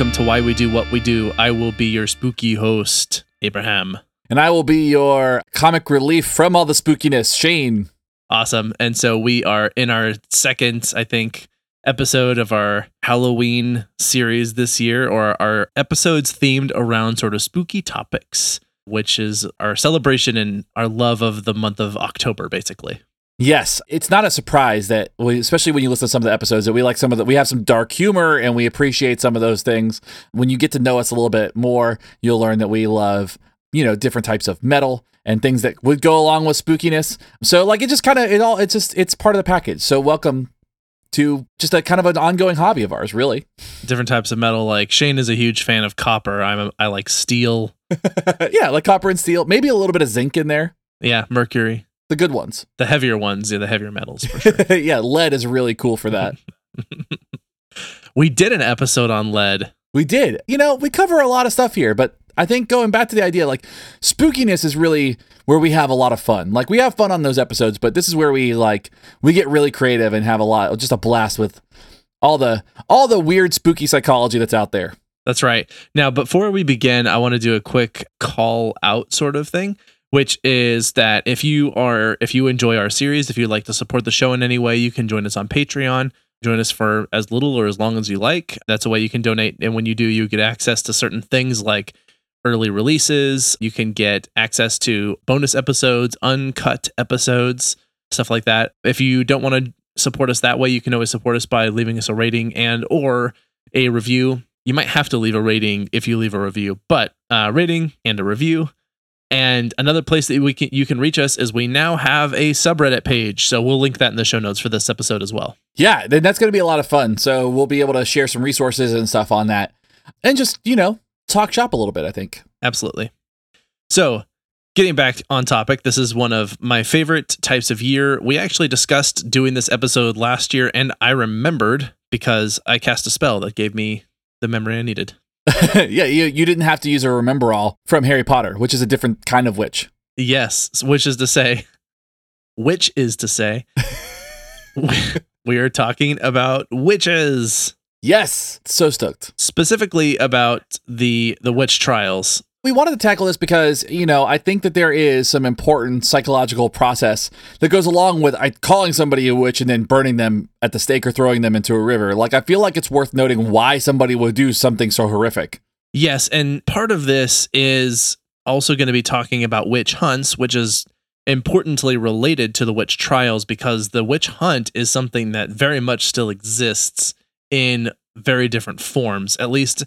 welcome to Why We Do What We Do. I will be your spooky host, Abraham. And I will be your comic relief from all the spookiness, Shane. Awesome. And so we are in our second, I think, episode of our Halloween series this year, or our episodes themed around sort of spooky topics, which is our celebration and our love of the month of October, basically. Yes, it's not a surprise that, we, especially when you listen to some of the episodes, that we like some of the, we have some dark humor and we appreciate some of those things. When you get to know us a little bit more, you'll learn that we love, you know, different types of metal and things that would go along with spookiness. So, like, it just kind of, it all, it's just, it's part of the package. So, welcome to just a kind of an ongoing hobby of ours, really. Different types of metal. Like Shane is a huge fan of copper. I'm a, I like steel. yeah, like copper and steel, maybe a little bit of zinc in there. Yeah, mercury. The good ones. The heavier ones, yeah, the heavier metals for sure. yeah, lead is really cool for that. we did an episode on lead. We did. You know, we cover a lot of stuff here, but I think going back to the idea, like spookiness is really where we have a lot of fun. Like we have fun on those episodes, but this is where we like we get really creative and have a lot, just a blast with all the all the weird spooky psychology that's out there. That's right. Now, before we begin, I want to do a quick call out sort of thing, which is that if you are if you enjoy our series, if you'd like to support the show in any way, you can join us on Patreon. Join us for as little or as long as you like. That's a way you can donate. And when you do, you get access to certain things like early releases. You can get access to bonus episodes, uncut episodes, stuff like that. If you don't want to support us that way, you can always support us by leaving us a rating and or a review. You might have to leave a rating if you leave a review, but uh, rating and a review. And another place that we can you can reach us is we now have a subreddit page. So we'll link that in the show notes for this episode as well. Yeah, that's going to be a lot of fun. So we'll be able to share some resources and stuff on that. And just, you know, talk shop a little bit, I think. Absolutely. So, getting back on topic, this is one of my favorite types of year. We actually discussed doing this episode last year, and I remembered because I cast a spell that gave me the memory I needed. yeah, you, you didn't have to use a Remembrall from Harry Potter, which is a different kind of witch. Yes, which is to say, which is to say, we are talking about witches. Yes, so stoked. Specifically about the the witch trials. We wanted to tackle this because, you know, I think that there is some important psychological process that goes along with calling somebody a witch and then burning them at the stake or throwing them into a river. Like, I feel like it's worth noting why somebody would do something so horrific. Yes. And part of this is also going to be talking about witch hunts, which is importantly related to the witch trials because the witch hunt is something that very much still exists in very different forms, at least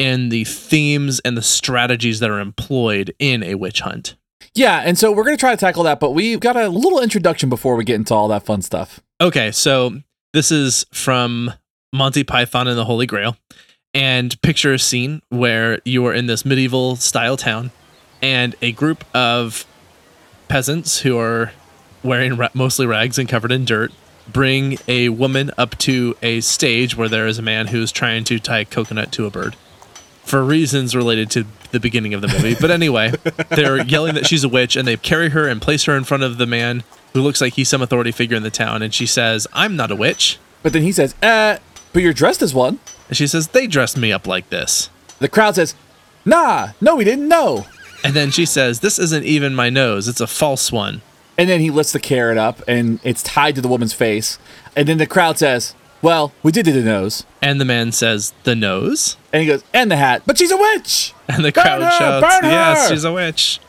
in the themes and the strategies that are employed in a witch hunt. Yeah, and so we're going to try to tackle that, but we've got a little introduction before we get into all that fun stuff. Okay, so this is from Monty Python and the Holy Grail. And picture a scene where you are in this medieval style town, and a group of peasants who are wearing ra- mostly rags and covered in dirt bring a woman up to a stage where there is a man who's trying to tie a coconut to a bird for reasons related to the beginning of the movie. But anyway, they're yelling that she's a witch and they carry her and place her in front of the man who looks like he's some authority figure in the town. And she says, I'm not a witch. But then he says, uh, but you're dressed as one. And she says, they dressed me up like this. The crowd says, nah, no, we didn't know. And then she says, this isn't even my nose. It's a false one. And then he lifts the carrot up and it's tied to the woman's face. And then the crowd says, well, we did do the nose. And the man says, The nose? And he goes, And the hat. But she's a witch. And the crowd her, shouts, Yes, she's a witch.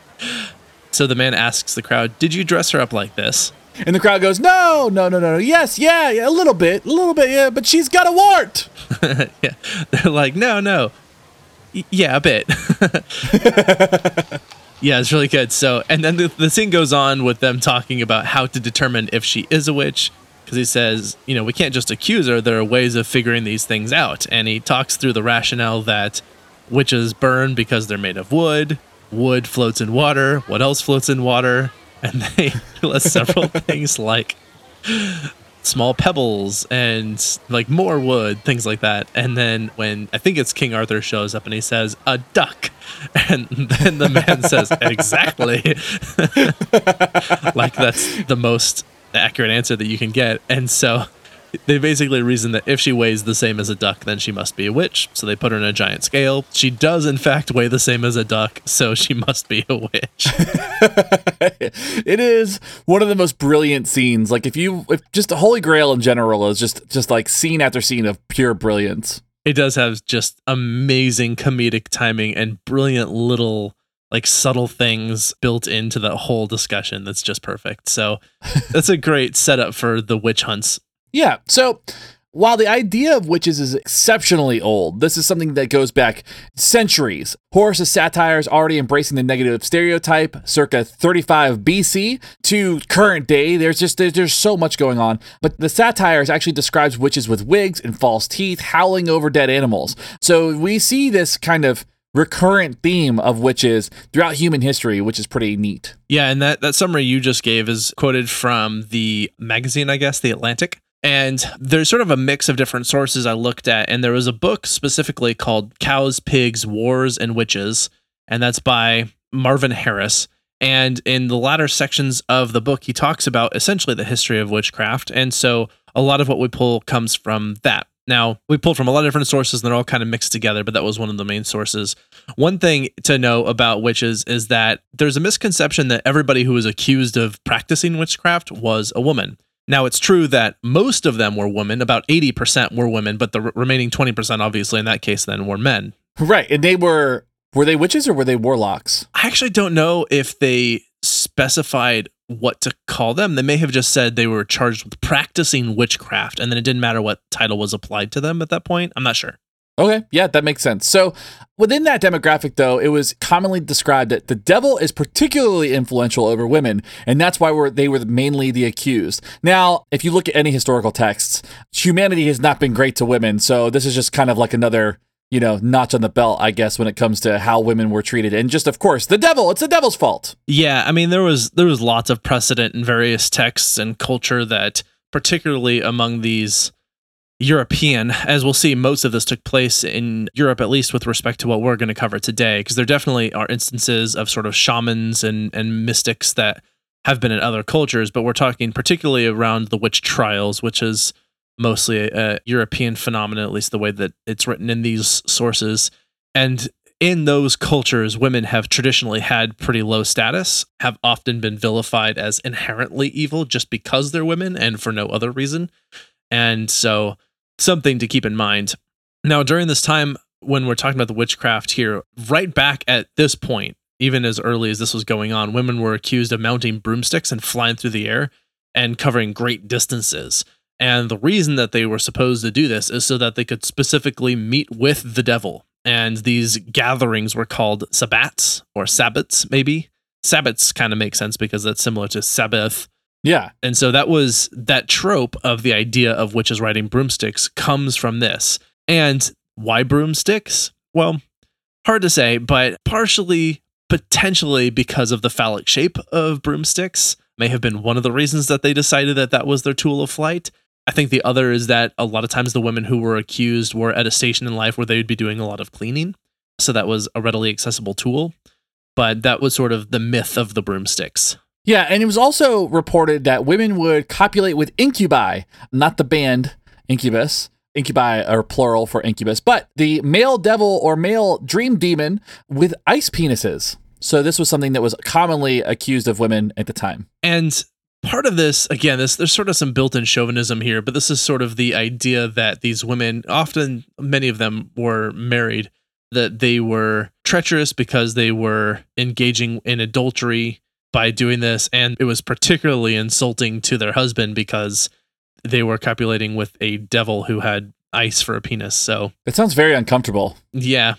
So the man asks the crowd, Did you dress her up like this? And the crowd goes, No, no, no, no, no. Yes, yeah, yeah, a little bit, a little bit, yeah, but she's got a wart. yeah. They're like, No, no. Y- yeah, a bit. yeah, it's really good. So, and then the, the scene goes on with them talking about how to determine if she is a witch because he says, you know, we can't just accuse her. There are ways of figuring these things out. And he talks through the rationale that witches burn because they're made of wood, wood floats in water, what else floats in water? And they list several things like small pebbles and like more wood, things like that. And then when I think it's King Arthur shows up and he says, a duck. And then the man says, exactly. like that's the most accurate answer that you can get. And so they basically reason that if she weighs the same as a duck, then she must be a witch. So they put her in a giant scale. She does, in fact, weigh the same as a duck, so she must be a witch. it is one of the most brilliant scenes. Like if you, if just the Holy Grail in general is just just like scene after scene of pure brilliance. It does have just amazing comedic timing and brilliant little like subtle things built into the whole discussion that's just perfect. So that's a great setup for the witch hunts. Yeah. So while the idea of witches is exceptionally old, this is something that goes back centuries. Horace's satire is already embracing the negative stereotype circa 35 BC to current day. There's just there's, there's so much going on. But the satires actually describes witches with wigs and false teeth howling over dead animals. So we see this kind of recurrent theme of witches throughout human history, which is pretty neat. Yeah, and that, that summary you just gave is quoted from the magazine, I guess, The Atlantic. And there's sort of a mix of different sources I looked at. And there was a book specifically called Cows, Pigs, Wars, and Witches. And that's by Marvin Harris. And in the latter sections of the book, he talks about essentially the history of witchcraft. And so a lot of what we pull comes from that. Now, we pulled from a lot of different sources and they're all kind of mixed together, but that was one of the main sources. One thing to know about witches is that there's a misconception that everybody who was accused of practicing witchcraft was a woman. Now, it's true that most of them were women, about 80% were women, but the remaining 20%, obviously, in that case, then were men. Right. And they were, were they witches or were they warlocks? I actually don't know if they specified what to call them. They may have just said they were charged with practicing witchcraft, and then it didn't matter what title was applied to them at that point. I'm not sure. Okay, yeah, that makes sense. So, within that demographic, though, it was commonly described that the devil is particularly influential over women, and that's why we're, they were mainly the accused. Now, if you look at any historical texts, humanity has not been great to women, so this is just kind of like another you know, notch on the belt, I guess, when it comes to how women were treated. And just of course, the devil, it's the devil's fault. Yeah, I mean there was there was lots of precedent in various texts and culture that particularly among these European, as we'll see, most of this took place in Europe, at least with respect to what we're going to cover today, because there definitely are instances of sort of shamans and, and mystics that have been in other cultures, but we're talking particularly around the witch trials, which is mostly a, a European phenomenon, at least the way that it's written in these sources. And in those cultures, women have traditionally had pretty low status, have often been vilified as inherently evil just because they're women and for no other reason. And so, something to keep in mind. Now, during this time, when we're talking about the witchcraft here, right back at this point, even as early as this was going on, women were accused of mounting broomsticks and flying through the air and covering great distances. And the reason that they were supposed to do this is so that they could specifically meet with the devil. And these gatherings were called sabbats or sabbats, maybe. Sabbats kind of make sense because that's similar to Sabbath. Yeah. And so that was that trope of the idea of witches riding broomsticks comes from this. And why broomsticks? Well, hard to say, but partially, potentially because of the phallic shape of broomsticks may have been one of the reasons that they decided that that was their tool of flight. I think the other is that a lot of times the women who were accused were at a station in life where they would be doing a lot of cleaning. So that was a readily accessible tool. But that was sort of the myth of the broomsticks. Yeah, and it was also reported that women would copulate with incubi, not the band Incubus. Incubi are plural for incubus, but the male devil or male dream demon with ice penises. So this was something that was commonly accused of women at the time. And part of this again this there's sort of some built-in chauvinism here but this is sort of the idea that these women often many of them were married that they were treacherous because they were engaging in adultery by doing this and it was particularly insulting to their husband because they were copulating with a devil who had ice for a penis so. It sounds very uncomfortable. Yeah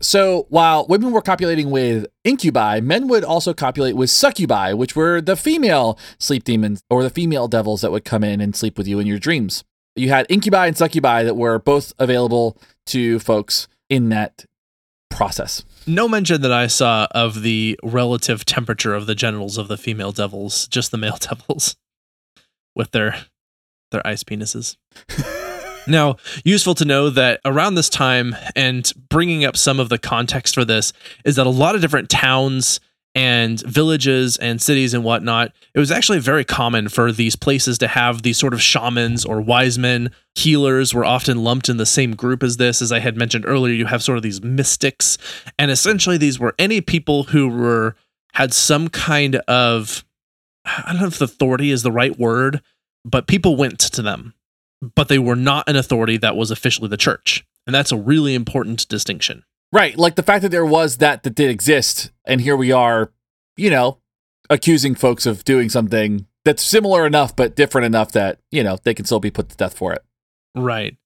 so while women were copulating with incubi, men would also copulate with succubi, which were the female sleep demons or the female devils that would come in and sleep with you in your dreams. You had incubi and succubi that were both available to folks in that process. No mention that I saw of the relative temperature of the genitals of the female devils, just the male devils with their their ice penises. Now, useful to know that around this time, and bringing up some of the context for this, is that a lot of different towns and villages and cities and whatnot, it was actually very common for these places to have these sort of shamans or wise men. Healers were often lumped in the same group as this. As I had mentioned earlier, you have sort of these mystics. And essentially, these were any people who were had some kind of I don't know if authority is the right word, but people went to them, but they were not an authority that was officially the church. And that's a really important distinction. Right. Like the fact that there was that that did exist, and here we are, you know, accusing folks of doing something that's similar enough but different enough that, you know, they can still be put to death for it. Right.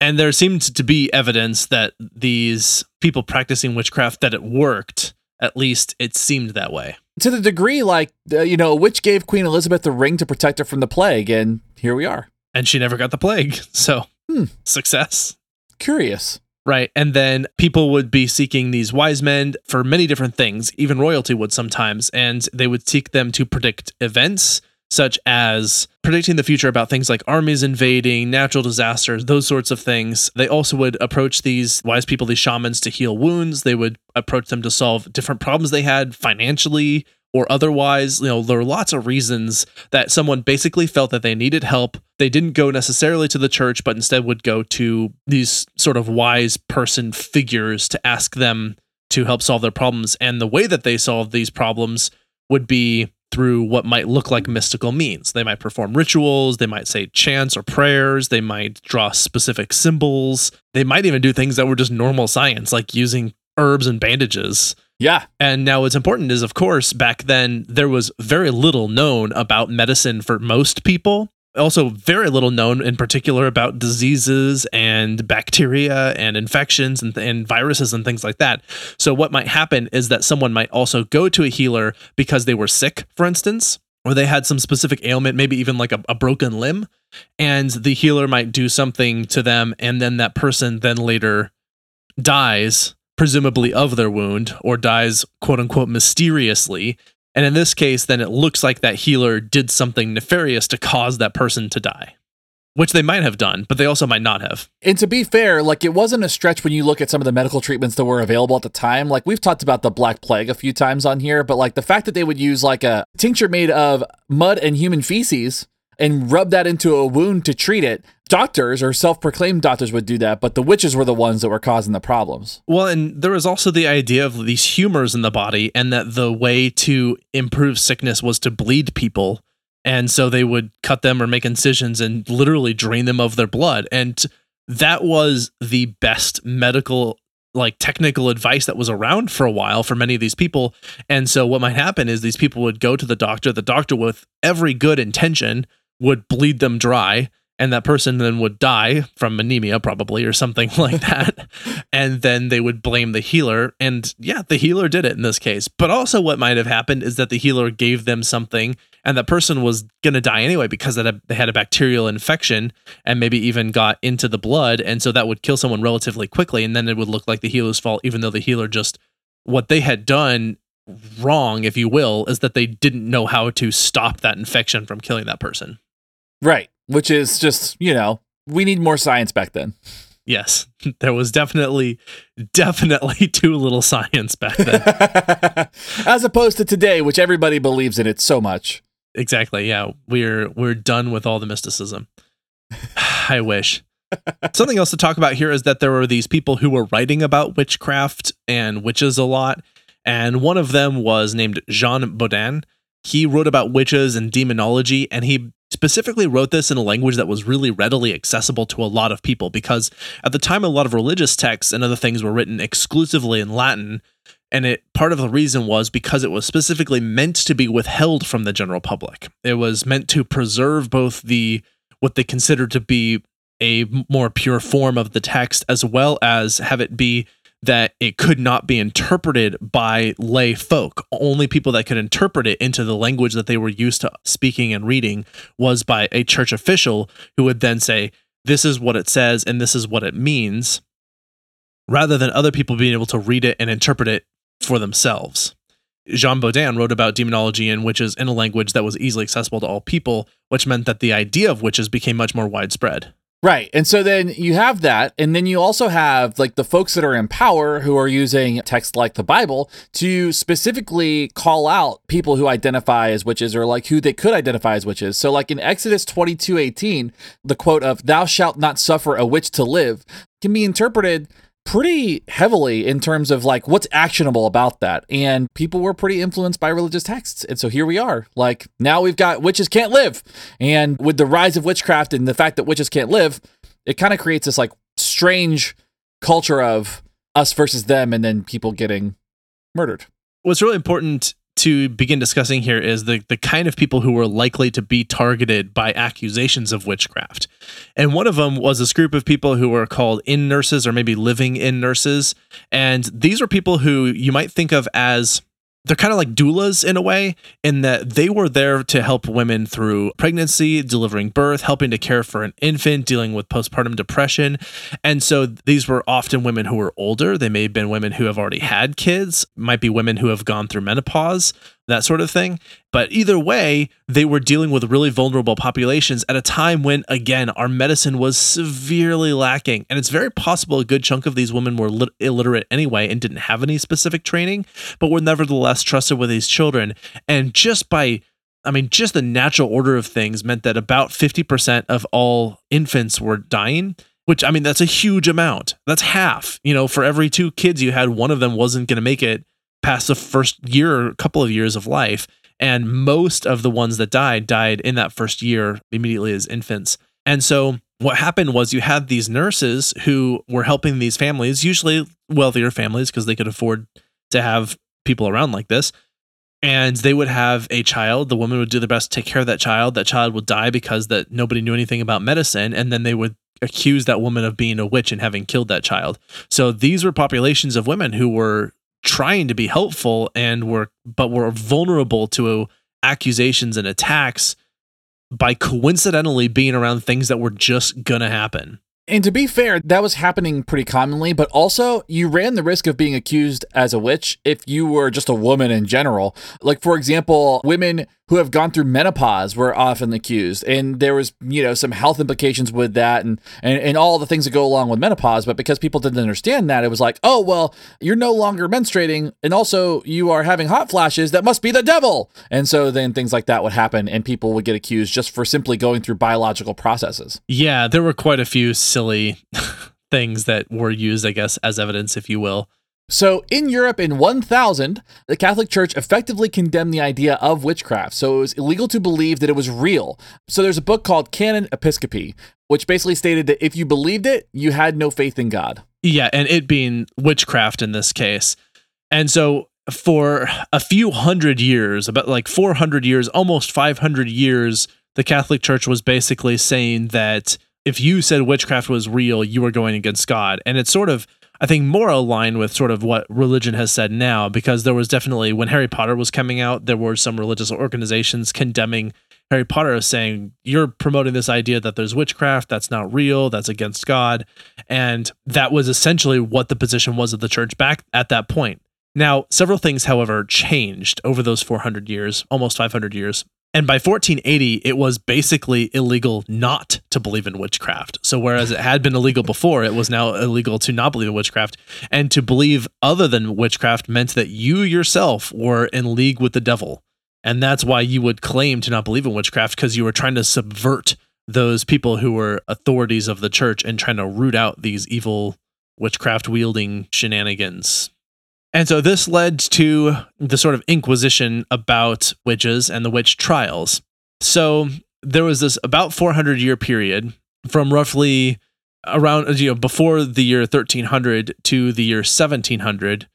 And there seemed to be evidence that these people practicing witchcraft that it worked. At least it seemed that way. To the degree, like, uh, you know, witch gave Queen Elizabeth the ring to protect her from the plague, and here we are. And she never got the plague. So, Hmm. success. Curious. Right. And then people would be seeking these wise men for many different things. Even royalty would sometimes. And they would seek them to predict events, such as predicting the future about things like armies invading, natural disasters, those sorts of things. They also would approach these wise people, these shamans, to heal wounds. They would approach them to solve different problems they had financially or otherwise. You know, there are lots of reasons that someone basically felt that they needed help. They didn't go necessarily to the church, but instead would go to these sort of wise person figures to ask them to help solve their problems. And the way that they solved these problems would be through what might look like mystical means. They might perform rituals, they might say chants or prayers, they might draw specific symbols, they might even do things that were just normal science, like using herbs and bandages. Yeah. And now what's important is, of course, back then there was very little known about medicine for most people. Also, very little known in particular about diseases and bacteria and infections and, and viruses and things like that. So, what might happen is that someone might also go to a healer because they were sick, for instance, or they had some specific ailment, maybe even like a, a broken limb, and the healer might do something to them, and then that person then later dies presumably of their wound or dies quote unquote mysteriously. And in this case, then it looks like that healer did something nefarious to cause that person to die, which they might have done, but they also might not have. And to be fair, like it wasn't a stretch when you look at some of the medical treatments that were available at the time. Like we've talked about the Black Plague a few times on here, but like the fact that they would use like a tincture made of mud and human feces and rub that into a wound to treat it. Doctors or self proclaimed doctors would do that, but the witches were the ones that were causing the problems. Well, and there was also the idea of these humors in the body, and that the way to improve sickness was to bleed people. And so they would cut them or make incisions and literally drain them of their blood. And that was the best medical like technical advice that was around for a while for many of these people. And so what might happen is these people would go to the doctor, the doctor with every good intention would bleed them dry and that person then would die from anemia probably or something like that. And then they would blame the healer and yeah the healer did it in this case. But also what might have happened is that the healer gave them something and that person was going to die anyway because they had a bacterial infection and maybe even got into the blood and so that would kill someone relatively quickly and then it would look like the healer's fault even though the healer just what they had done wrong if you will is that they didn't know how to stop that infection from killing that person Right. Which is just, you know, we need more science back then. Yes, there was definitely, definitely too little science back then. As opposed to today, which everybody believes in it so much. exactly. Yeah, we're we're done with all the mysticism. I wish. Something else to talk about here is that there were these people who were writing about witchcraft and witches a lot, and one of them was named Jean Bodin. He wrote about witches and demonology, and he specifically wrote this in a language that was really readily accessible to a lot of people because at the time a lot of religious texts and other things were written exclusively in Latin and it part of the reason was because it was specifically meant to be withheld from the general public. It was meant to preserve both the what they considered to be a more pure form of the text as well as have it be that it could not be interpreted by lay folk. Only people that could interpret it into the language that they were used to speaking and reading was by a church official who would then say, This is what it says and this is what it means, rather than other people being able to read it and interpret it for themselves. Jean Bodin wrote about demonology and witches in a language that was easily accessible to all people, which meant that the idea of witches became much more widespread. Right. And so then you have that. And then you also have like the folks that are in power who are using text like the Bible to specifically call out people who identify as witches or like who they could identify as witches. So, like in Exodus 22 18, the quote of, Thou shalt not suffer a witch to live can be interpreted pretty heavily in terms of like what's actionable about that. And people were pretty influenced by religious texts. And so here we are. Like now we've got witches can't live. And with the rise of witchcraft and the fact that witches can't live, it kind of creates this like strange culture of us versus them and then people getting murdered. What's really important to begin discussing here is the, the kind of people who were likely to be targeted by accusations of witchcraft. And one of them was this group of people who were called in nurses or maybe living in nurses. And these were people who you might think of as they're kind of like doulas in a way, in that they were there to help women through pregnancy, delivering birth, helping to care for an infant, dealing with postpartum depression. And so these were often women who were older. They may have been women who have already had kids, might be women who have gone through menopause that sort of thing. But either way, they were dealing with really vulnerable populations at a time when, again, our medicine was severely lacking. And it's very possible a good chunk of these women were lit- illiterate anyway and didn't have any specific training, but were nevertheless trusted with these children. And just by I mean, just the natural order of things meant that about 50% of all infants were dying which I mean that's a huge amount. That's half. You know, for every two kids you had, one of them wasn't going to make it past the first year or couple of years of life. And most of the ones that died died in that first year immediately as infants. And so what happened was you had these nurses who were helping these families, usually wealthier families, because they could afford to have people around like this. And they would have a child. The woman would do their best to take care of that child. That child would die because that nobody knew anything about medicine. And then they would accuse that woman of being a witch and having killed that child. So these were populations of women who were trying to be helpful and were but were vulnerable to accusations and attacks by coincidentally being around things that were just gonna happen. And to be fair, that was happening pretty commonly, but also you ran the risk of being accused as a witch if you were just a woman in general. Like, for example, women who have gone through menopause were often accused. And there was, you know, some health implications with that and, and, and all the things that go along with menopause. But because people didn't understand that, it was like, oh, well, you're no longer menstruating. And also you are having hot flashes. That must be the devil. And so then things like that would happen and people would get accused just for simply going through biological processes. Yeah, there were quite a few silly things that were used, I guess, as evidence, if you will. So, in Europe in 1000, the Catholic Church effectively condemned the idea of witchcraft. So, it was illegal to believe that it was real. So, there's a book called Canon Episcopi, which basically stated that if you believed it, you had no faith in God. Yeah, and it being witchcraft in this case. And so, for a few hundred years, about like 400 years, almost 500 years, the Catholic Church was basically saying that if you said witchcraft was real, you were going against God. And it's sort of, I think, more aligned with sort of what religion has said now, because there was definitely, when Harry Potter was coming out, there were some religious organizations condemning Harry Potter as saying, you're promoting this idea that there's witchcraft, that's not real, that's against God. And that was essentially what the position was of the church back at that point. Now, several things, however, changed over those 400 years, almost 500 years. And by 1480, it was basically illegal not to believe in witchcraft. So, whereas it had been illegal before, it was now illegal to not believe in witchcraft. And to believe other than witchcraft meant that you yourself were in league with the devil. And that's why you would claim to not believe in witchcraft because you were trying to subvert those people who were authorities of the church and trying to root out these evil witchcraft wielding shenanigans and so this led to the sort of inquisition about witches and the witch trials. So there was this about 400 year period from roughly around you know before the year 1300 to the year 1700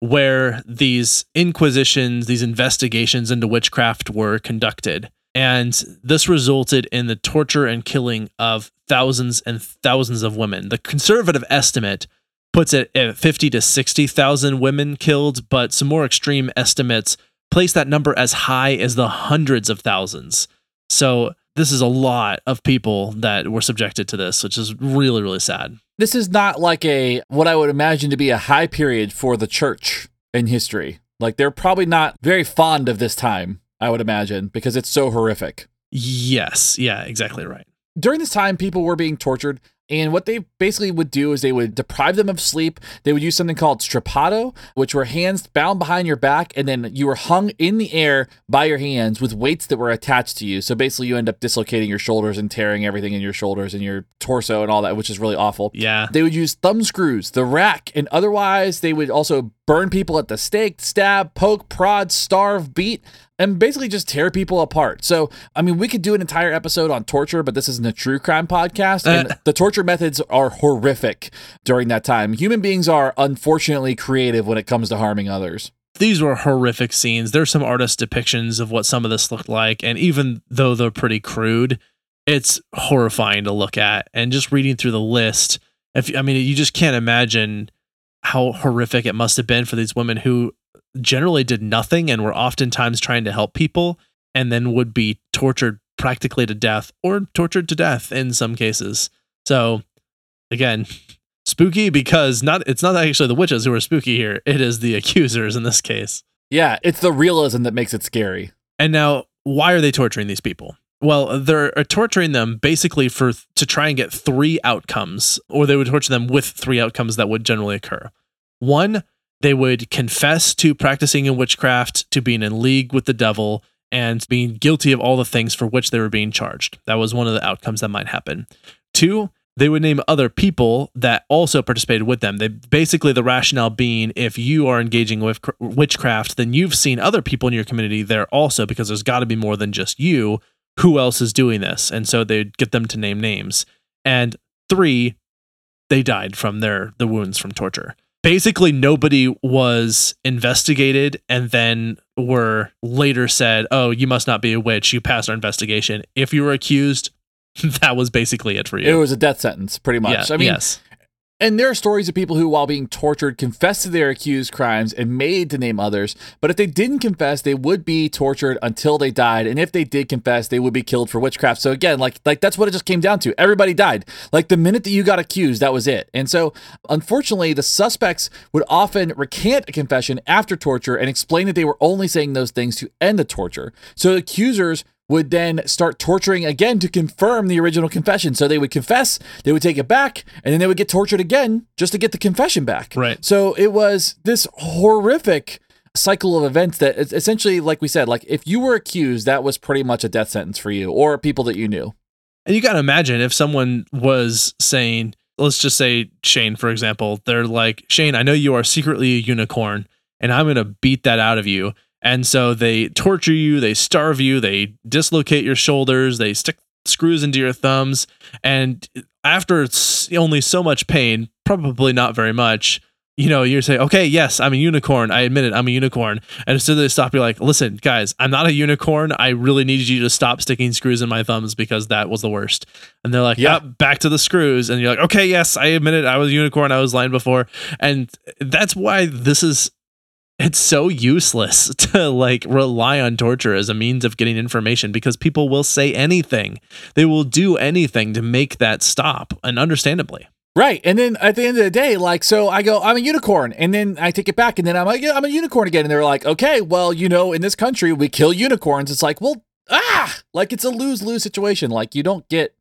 where these inquisitions these investigations into witchcraft were conducted and this resulted in the torture and killing of thousands and thousands of women the conservative estimate puts it at 50 to 60,000 women killed, but some more extreme estimates place that number as high as the hundreds of thousands. So this is a lot of people that were subjected to this, which is really, really sad. This is not like a what I would imagine to be a high period for the church in history. Like they're probably not very fond of this time, I would imagine, because it's so horrific. Yes, yeah, exactly right. during this time, people were being tortured. And what they basically would do is they would deprive them of sleep. They would use something called strappado, which were hands bound behind your back, and then you were hung in the air by your hands with weights that were attached to you. So basically, you end up dislocating your shoulders and tearing everything in your shoulders and your torso and all that, which is really awful. Yeah. They would use thumb screws, the rack, and otherwise, they would also burn people at the stake, stab, poke, prod, starve, beat and basically just tear people apart. So, I mean, we could do an entire episode on torture, but this isn't a true crime podcast. And uh. the torture methods are horrific during that time. Human beings are unfortunately creative when it comes to harming others. These were horrific scenes. There's some artist depictions of what some of this looked like. And even though they're pretty crude, it's horrifying to look at. And just reading through the list, if I mean, you just can't imagine how horrific it must have been for these women who generally did nothing and were oftentimes trying to help people and then would be tortured practically to death or tortured to death in some cases. So again, spooky because not it's not actually the witches who are spooky here. It is the accusers in this case. Yeah, it's the realism that makes it scary. And now why are they torturing these people? Well, they're uh, torturing them basically for to try and get three outcomes or they would torture them with three outcomes that would generally occur. One, they would confess to practicing in witchcraft, to being in league with the devil, and being guilty of all the things for which they were being charged. That was one of the outcomes that might happen. Two, they would name other people that also participated with them. They basically the rationale being if you are engaging with witchcraft, then you've seen other people in your community there also because there's got to be more than just you. Who else is doing this? And so they'd get them to name names. And three, they died from their the wounds from torture basically nobody was investigated and then were later said, "Oh, you must not be a witch. You passed our investigation." If you were accused, that was basically it for you. It was a death sentence, pretty much. Yeah, I mean, yes. And there are stories of people who, while being tortured, confessed to their accused crimes and made to name others. But if they didn't confess, they would be tortured until they died. And if they did confess, they would be killed for witchcraft. So again, like like that's what it just came down to. Everybody died. Like the minute that you got accused, that was it. And so, unfortunately, the suspects would often recant a confession after torture and explain that they were only saying those things to end the torture. So accusers would then start torturing again to confirm the original confession. So they would confess, they would take it back, and then they would get tortured again just to get the confession back. Right. So it was this horrific cycle of events that essentially, like we said, like if you were accused, that was pretty much a death sentence for you or people that you knew. And you got to imagine if someone was saying, let's just say Shane, for example, they're like, Shane, I know you are secretly a unicorn, and I'm going to beat that out of you. And so they torture you, they starve you, they dislocate your shoulders, they stick screws into your thumbs. And after only so much pain, probably not very much, you know, you're saying, okay, yes, I'm a unicorn. I admit it, I'm a unicorn. And as they stop, you're like, listen, guys, I'm not a unicorn. I really need you to stop sticking screws in my thumbs because that was the worst. And they're like, yeah, back to the screws. And you're like, okay, yes, I admit it. I was a unicorn. I was lying before. And that's why this is it's so useless to like rely on torture as a means of getting information because people will say anything. They will do anything to make that stop, and understandably. Right. And then at the end of the day, like, so I go, I'm a unicorn. And then I take it back. And then I'm like, yeah, I'm a unicorn again. And they're like, okay, well, you know, in this country, we kill unicorns. It's like, well, ah, like it's a lose lose situation. Like, you don't get,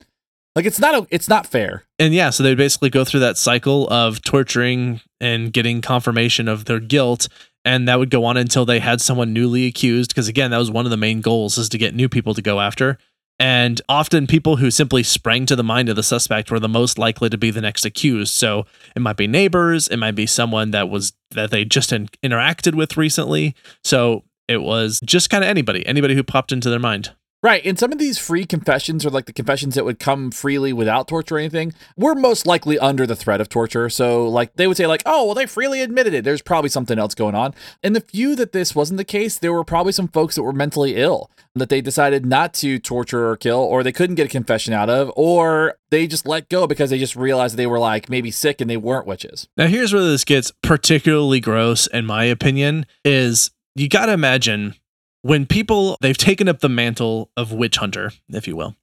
like, it's not, a, it's not fair. And yeah, so they basically go through that cycle of torturing and getting confirmation of their guilt and that would go on until they had someone newly accused because again that was one of the main goals is to get new people to go after. And often people who simply sprang to the mind of the suspect were the most likely to be the next accused. So it might be neighbors it might be someone that was that they just in, interacted with recently. So it was just kind of anybody anybody who popped into their mind Right. And some of these free confessions, or like the confessions that would come freely without torture or anything, were most likely under the threat of torture. So, like, they would say, like, oh, well, they freely admitted it. There's probably something else going on. And the few that this wasn't the case, there were probably some folks that were mentally ill that they decided not to torture or kill, or they couldn't get a confession out of, or they just let go because they just realized they were like maybe sick and they weren't witches. Now, here's where this gets particularly gross, in my opinion, is you got to imagine when people they've taken up the mantle of witch hunter, if you will,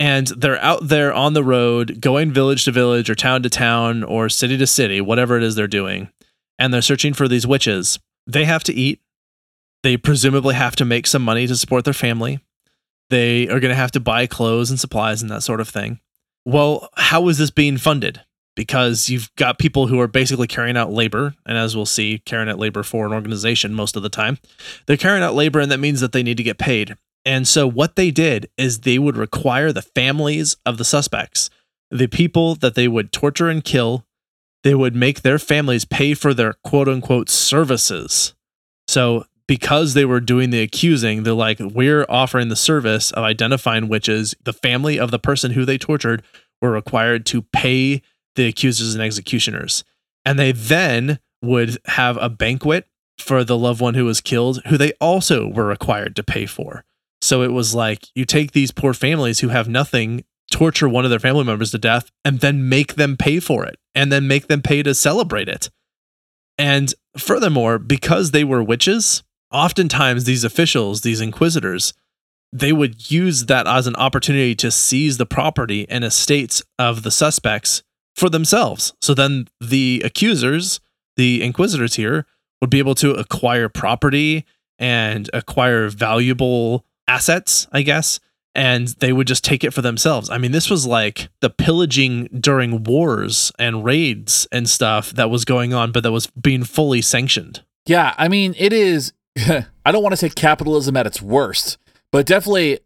and they're out there on the road, going village to village or town to town or city to city, whatever it is they're doing, and they're searching for these witches. They have to eat. They presumably have to make some money to support their family. They are going to have to buy clothes and supplies and that sort of thing. Well, how is this being funded? Because you've got people who are basically carrying out labor, and as we'll see, carrying out labor for an organization most of the time. They're carrying out labor, and that means that they need to get paid. And so, what they did is they would require the families of the suspects, the people that they would torture and kill, they would make their families pay for their quote unquote services. So, because they were doing the accusing, they're like, we're offering the service of identifying witches. The family of the person who they tortured were required to pay the accusers and executioners. And they then would have a banquet for the loved one who was killed, who they also were required to pay for. So it was like you take these poor families who have nothing, torture one of their family members to death, and then make them pay for it, and then make them pay to celebrate it. And furthermore, because they were witches, oftentimes these officials, these inquisitors, they would use that as an opportunity to seize the property and estates of the suspects for themselves. So then the accusers, the inquisitors here, would be able to acquire property and acquire valuable assets, I guess, and they would just take it for themselves. I mean, this was like the pillaging during wars and raids and stuff that was going on, but that was being fully sanctioned. Yeah, I mean, it is I don't want to say capitalism at its worst, but definitely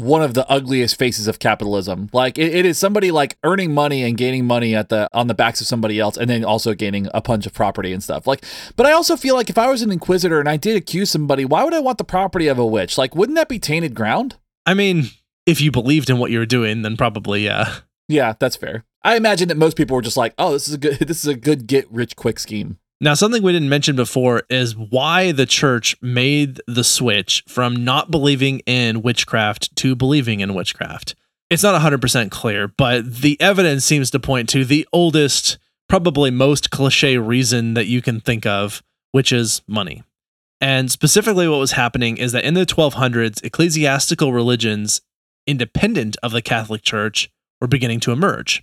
one of the ugliest faces of capitalism. Like it, it is somebody like earning money and gaining money at the on the backs of somebody else, and then also gaining a bunch of property and stuff. Like, but I also feel like if I was an inquisitor and I did accuse somebody, why would I want the property of a witch? Like, wouldn't that be tainted ground? I mean, if you believed in what you were doing, then probably yeah. Yeah, that's fair. I imagine that most people were just like, "Oh, this is a good this is a good get rich quick scheme." Now, something we didn't mention before is why the church made the switch from not believing in witchcraft to believing in witchcraft. It's not 100% clear, but the evidence seems to point to the oldest, probably most cliche reason that you can think of, which is money. And specifically, what was happening is that in the 1200s, ecclesiastical religions independent of the Catholic Church were beginning to emerge,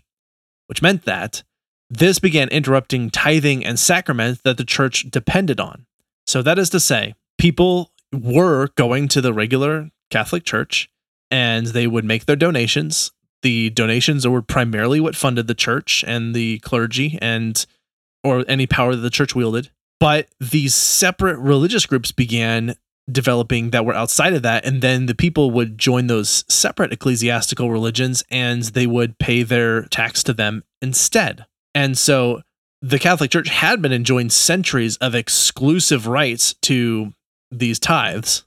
which meant that this began interrupting tithing and sacrament that the church depended on. So, that is to say, people were going to the regular Catholic Church and they would make their donations. The donations were primarily what funded the church and the clergy and or any power that the church wielded. But these separate religious groups began developing that were outside of that and then the people would join those separate ecclesiastical religions and they would pay their tax to them instead and so the Catholic Church had been enjoying centuries of exclusive rights to these tithes.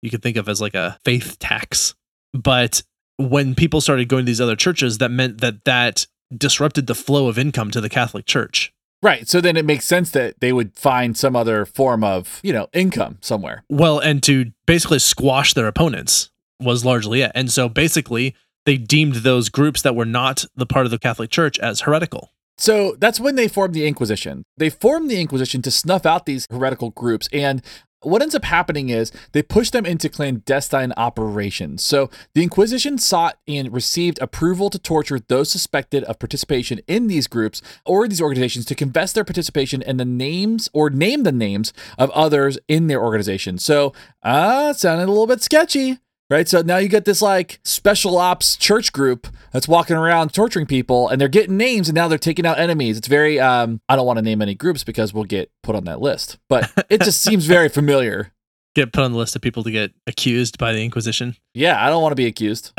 You could think of as like a faith tax. But when people started going to these other churches, that meant that that disrupted the flow of income to the Catholic Church. Right. So then it makes sense that they would find some other form of, you know, income somewhere. Well, and to basically squash their opponents was largely it. And so basically, they deemed those groups that were not the part of the Catholic Church as heretical. So that's when they formed the Inquisition. They formed the Inquisition to snuff out these heretical groups. And what ends up happening is they push them into clandestine operations. So the Inquisition sought and received approval to torture those suspected of participation in these groups or these organizations to confess their participation in the names or name the names of others in their organization. So, ah, uh, sounded a little bit sketchy right? So now you get this like special ops church group that's walking around torturing people and they're getting names and now they're taking out enemies. It's very, um, I don't want to name any groups because we'll get put on that list, but it just seems very familiar. Get put on the list of people to get accused by the Inquisition. Yeah, I don't want to be accused.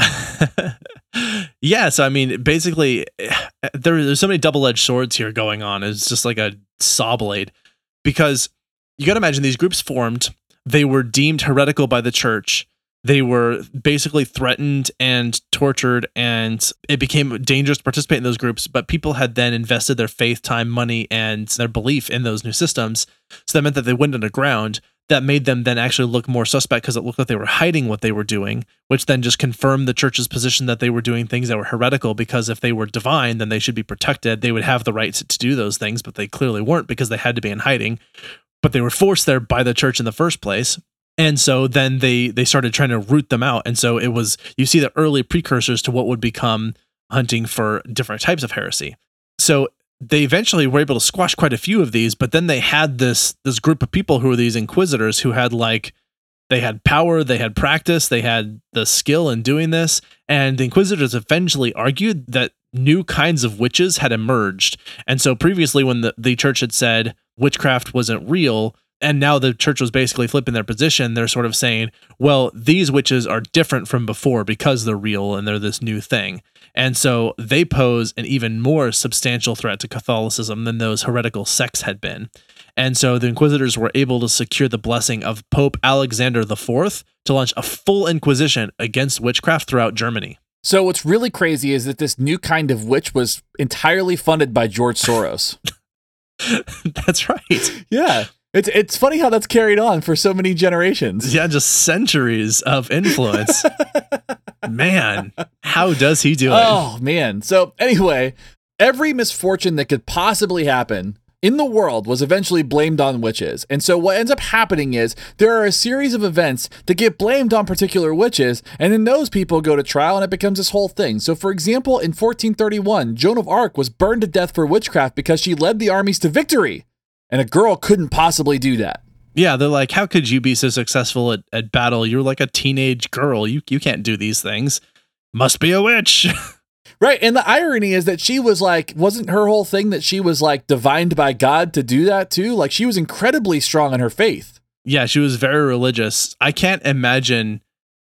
yeah, so I mean, basically, there, there's so many double edged swords here going on. It's just like a saw blade because you got to imagine these groups formed, they were deemed heretical by the church they were basically threatened and tortured and it became dangerous to participate in those groups but people had then invested their faith time money and their belief in those new systems. So that meant that they went underground. That made them then actually look more suspect because it looked like they were hiding what they were doing which then just confirmed the church's position that they were doing things that were heretical because if they were divine then they should be protected. They would have the right to, to do those things but they clearly weren't because they had to be in hiding. But they were forced there by the church in the first place and so then they they started trying to root them out and so it was you see the early precursors to what would become hunting for different types of heresy so they eventually were able to squash quite a few of these but then they had this this group of people who were these inquisitors who had like They had power, they had practice, they had the skill in doing this. And the Inquisitors eventually argued that new kinds of witches had emerged. And so previously, when the, the church had said witchcraft wasn't real, and now the church was basically flipping their position, they're sort of saying, well, these witches are different from before because they're real and they're this new thing. And so they pose an even more substantial threat to Catholicism than those heretical sects had been. And so the inquisitors were able to secure the blessing of Pope Alexander IV to launch a full inquisition against witchcraft throughout Germany. So what's really crazy is that this new kind of witch was entirely funded by George Soros. that's right. Yeah. It's it's funny how that's carried on for so many generations. Yeah, just centuries of influence. man, how does he do it? Oh man. So anyway, every misfortune that could possibly happen in the world was eventually blamed on witches. And so what ends up happening is there are a series of events that get blamed on particular witches, and then those people go to trial and it becomes this whole thing. So for example, in 1431, Joan of Arc was burned to death for witchcraft because she led the armies to victory. And a girl couldn't possibly do that. Yeah, they're like, how could you be so successful at, at battle? You're like a teenage girl. You you can't do these things. Must be a witch. Right. And the irony is that she was like, wasn't her whole thing that she was like divined by God to do that too? Like she was incredibly strong in her faith. Yeah, she was very religious. I can't imagine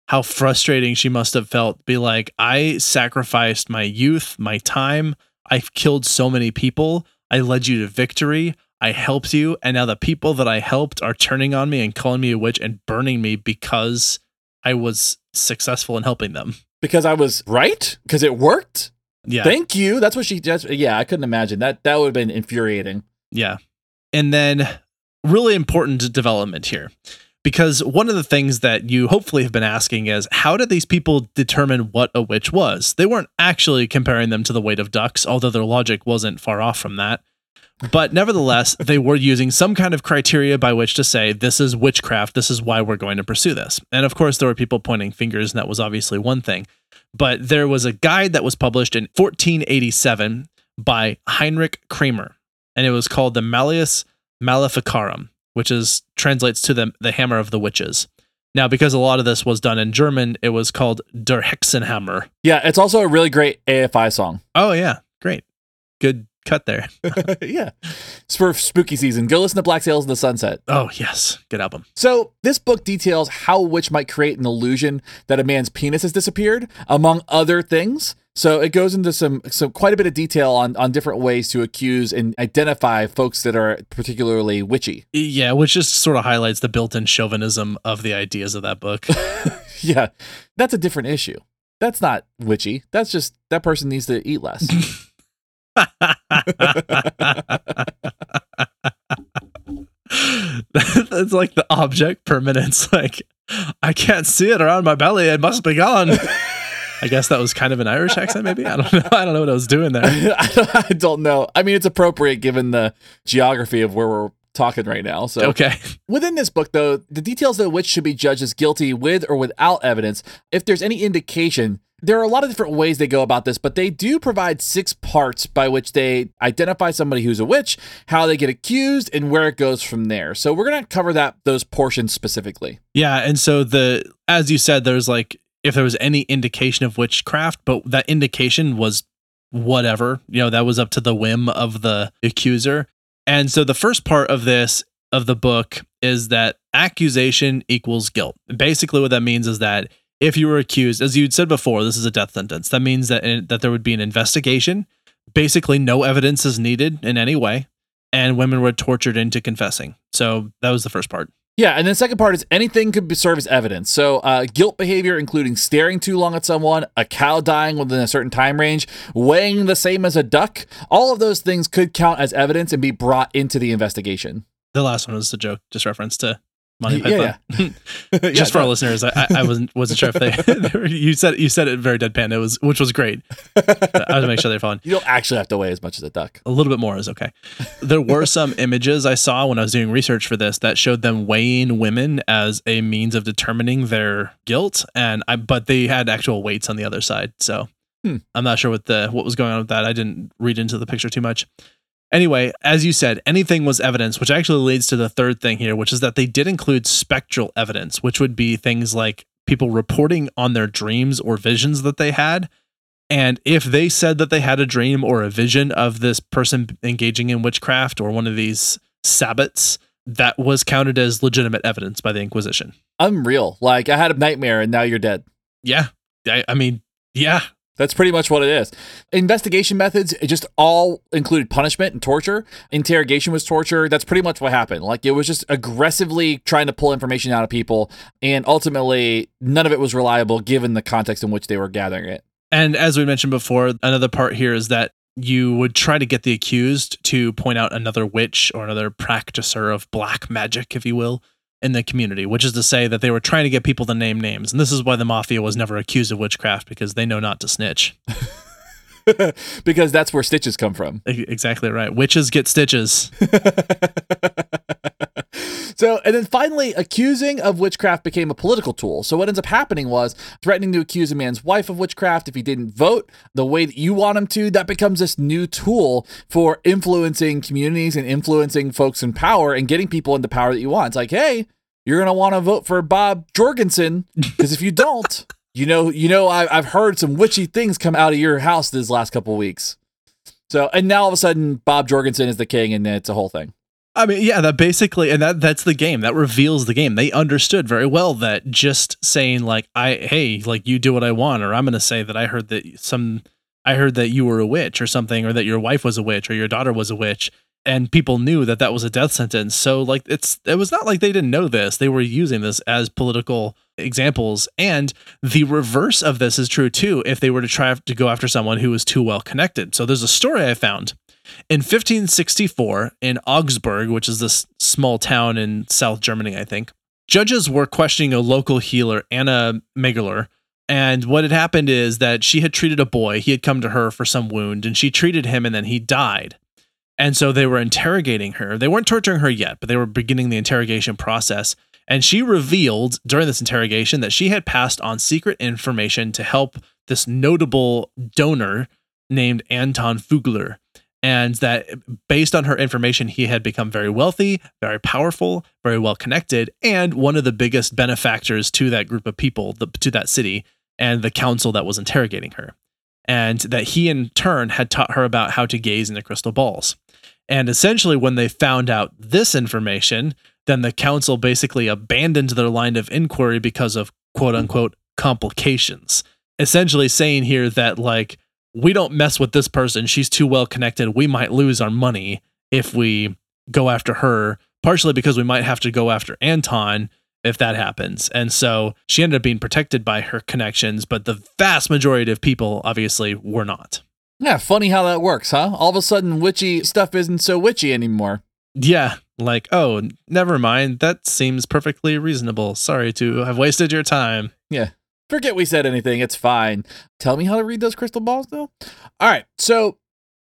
how frustrating she must have felt. Be like, I sacrificed my youth, my time. I've killed so many people. I led you to victory. I helped you. And now the people that I helped are turning on me and calling me a witch and burning me because I was successful in helping them because I was right because it worked. Yeah. Thank you. That's what she just yeah, I couldn't imagine. That that would have been infuriating. Yeah. And then really important development here. Because one of the things that you hopefully have been asking is how did these people determine what a witch was? They weren't actually comparing them to the weight of ducks, although their logic wasn't far off from that. But nevertheless, they were using some kind of criteria by which to say, this is witchcraft. This is why we're going to pursue this. And of course, there were people pointing fingers, and that was obviously one thing. But there was a guide that was published in 1487 by Heinrich Kramer, and it was called the Malleus Maleficarum, which is translates to the, the Hammer of the Witches. Now, because a lot of this was done in German, it was called Der Hexenhammer. Yeah, it's also a really great AFI song. Oh, yeah. Great. Good cut there. yeah. It's for spooky season. Go listen to Black Sails in the Sunset. Oh, yes. Good album. So, this book details how a witch might create an illusion that a man's penis has disappeared, among other things. So it goes into some some quite a bit of detail on on different ways to accuse and identify folks that are particularly witchy. Yeah, which just sort of highlights the built-in chauvinism of the ideas of that book. yeah. That's a different issue. That's not witchy. That's just that person needs to eat less. it's like the object permanence. Like, I can't see it around my belly. It must be gone. I guess that was kind of an Irish accent, maybe. I don't know. I don't know what I was doing there. I don't know. I mean, it's appropriate given the geography of where we're talking right now. So okay. Within this book, though, the details of which should be judged as guilty with or without evidence, if there's any indication there are a lot of different ways they go about this, but they do provide six parts by which they identify somebody who's a witch, how they get accused, and where it goes from there. So we're gonna cover that those portions specifically. Yeah, and so the as you said, there's like if there was any indication of witchcraft, but that indication was whatever, you know, that was up to the whim of the accuser. And so the first part of this of the book is that accusation equals guilt. Basically, what that means is that if you were accused, as you'd said before, this is a death sentence. That means that in, that there would be an investigation. Basically, no evidence is needed in any way, and women were tortured into confessing. So that was the first part. Yeah, and then the second part is anything could serve as evidence. So, uh, guilt behavior, including staring too long at someone, a cow dying within a certain time range, weighing the same as a duck, all of those things could count as evidence and be brought into the investigation. The last one was a joke, just reference to Monty Python. Yeah, yeah. Just for our listeners, I, I wasn't wasn't sure if they, you said you said it very deadpan. It was which was great. I had to make sure they're following. You don't actually have to weigh as much as a duck. A little bit more is okay. There were some images I saw when I was doing research for this that showed them weighing women as a means of determining their guilt, and I but they had actual weights on the other side. So Hmm. I'm not sure what the what was going on with that. I didn't read into the picture too much. Anyway, as you said, anything was evidence, which actually leads to the third thing here, which is that they did include spectral evidence, which would be things like people reporting on their dreams or visions that they had. And if they said that they had a dream or a vision of this person engaging in witchcraft or one of these sabbats, that was counted as legitimate evidence by the Inquisition. Unreal. Like I had a nightmare and now you're dead. Yeah. I, I mean, yeah, That's pretty much what it is. Investigation methods it just all included punishment and torture. Interrogation was torture. That's pretty much what happened. Like it was just aggressively trying to pull information out of people, and ultimately none of it was reliable given the context in which they were gathering it. And as we mentioned before, another part here is that you would try to get the accused to point out another witch or another practicer of black magic, if you will, in the community, which is to say that they were trying to get people to name names. And this is why the mafia was never accused of witchcraft because they know not to snitch. because that's where stitches come from. Exactly right. Witches get stitches. so, and then finally, accusing of witchcraft became a political tool. So, what ends up happening was threatening to accuse a man's wife of witchcraft if he didn't vote the way that you want him to. That becomes this new tool for influencing communities and influencing folks in power and getting people into power that you want. It's like, hey, you're gonna want to vote for Bob Jorgensen because if you don't, you know, you know, I, I've heard some witchy things come out of your house this last couple weeks. So, and now all of a sudden, Bob Jorgensen is the king, and it's a whole thing. I mean, yeah, that basically, and that that's the game. That reveals the game. They understood very well that just saying like, "I, hey, like you do what I want," or I'm going to say that I heard that some, I heard that you were a witch or something, or that your wife was a witch or your daughter was a witch, and people knew that that was a death sentence. So like, it's it was not like they didn't know this. They were using this as political examples, and the reverse of this is true too. If they were to try to go after someone who was too well connected. So there's a story I found. In 1564, in Augsburg, which is this small town in South Germany, I think, judges were questioning a local healer, Anna Megler. And what had happened is that she had treated a boy. He had come to her for some wound, and she treated him, and then he died. And so they were interrogating her. They weren't torturing her yet, but they were beginning the interrogation process. And she revealed during this interrogation that she had passed on secret information to help this notable donor named Anton Fugger and that based on her information, he had become very wealthy, very powerful, very well connected, and one of the biggest benefactors to that group of people, the, to that city, and the council that was interrogating her. And that he, in turn, had taught her about how to gaze into crystal balls. And essentially, when they found out this information, then the council basically abandoned their line of inquiry because of quote unquote complications. Essentially, saying here that, like, we don't mess with this person. She's too well connected. We might lose our money if we go after her, partially because we might have to go after Anton if that happens. And so she ended up being protected by her connections, but the vast majority of people obviously were not. Yeah, funny how that works, huh? All of a sudden, witchy stuff isn't so witchy anymore. Yeah, like, oh, never mind. That seems perfectly reasonable. Sorry to have wasted your time. Yeah. Forget we said anything. It's fine. Tell me how to read those crystal balls, though. All right. So,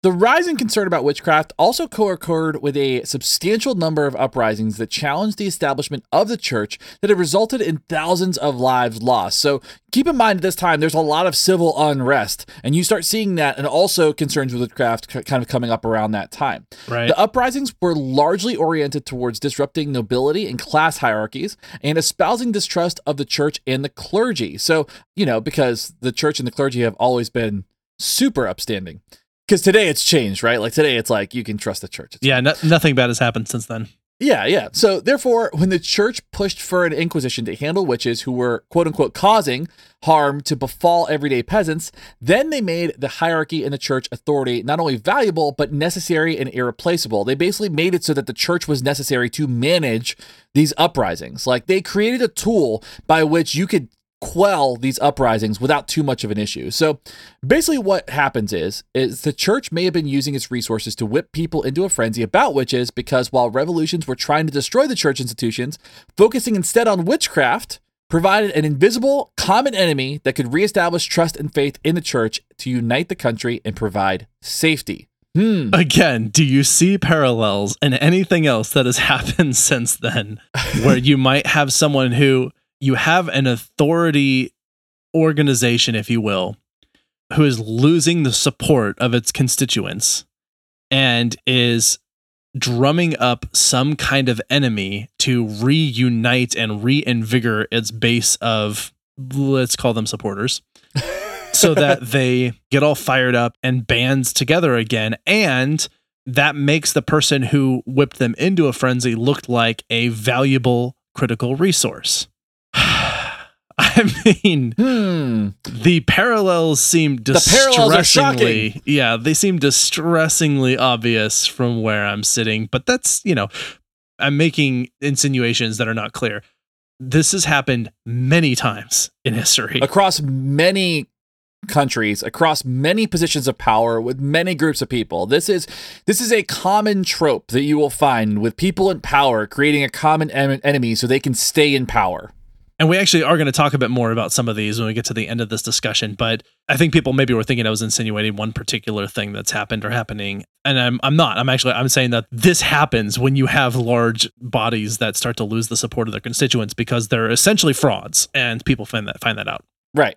the rising concern about witchcraft also co occurred with a substantial number of uprisings that challenged the establishment of the church that have resulted in thousands of lives lost. So, keep in mind at this time, there's a lot of civil unrest, and you start seeing that, and also concerns with witchcraft kind of coming up around that time. Right. The uprisings were largely oriented towards disrupting nobility and class hierarchies and espousing distrust of the church and the clergy. So, you know, because the church and the clergy have always been super upstanding. Because today it's changed, right? Like today it's like you can trust the church. It's yeah, no, nothing bad has happened since then. yeah, yeah. So therefore, when the church pushed for an inquisition to handle witches who were quote unquote causing harm to befall everyday peasants, then they made the hierarchy in the church authority not only valuable, but necessary and irreplaceable. They basically made it so that the church was necessary to manage these uprisings. Like they created a tool by which you could quell these uprisings without too much of an issue. So basically what happens is is the church may have been using its resources to whip people into a frenzy about witches because while revolutions were trying to destroy the church institutions, focusing instead on witchcraft provided an invisible common enemy that could reestablish trust and faith in the church to unite the country and provide safety. Hmm. Again, do you see parallels in anything else that has happened since then where you might have someone who you have an authority organization, if you will, who is losing the support of its constituents? and is drumming up some kind of enemy to reunite and reinvigorate its base of let's call them supporters so that they get all fired up and bands together again and that makes the person who whipped them into a frenzy look like a valuable critical resource I mean, Hmm. the parallels seem The parallels distressingly, yeah, they seem distressingly obvious from where I'm sitting. But that's you know, I'm making insinuations that are not clear. This has happened many times in history. Across many countries, across many positions of power, with many groups of people. This is this is a common trope that you will find with people in power creating a common em- enemy so they can stay in power. And we actually are going to talk a bit more about some of these when we get to the end of this discussion. But I think people maybe were thinking I was insinuating one particular thing that's happened or happening. And I'm, I'm not. I'm actually I'm saying that this happens when you have large bodies that start to lose the support of their constituents because they're essentially frauds, and people find that find that out. Right.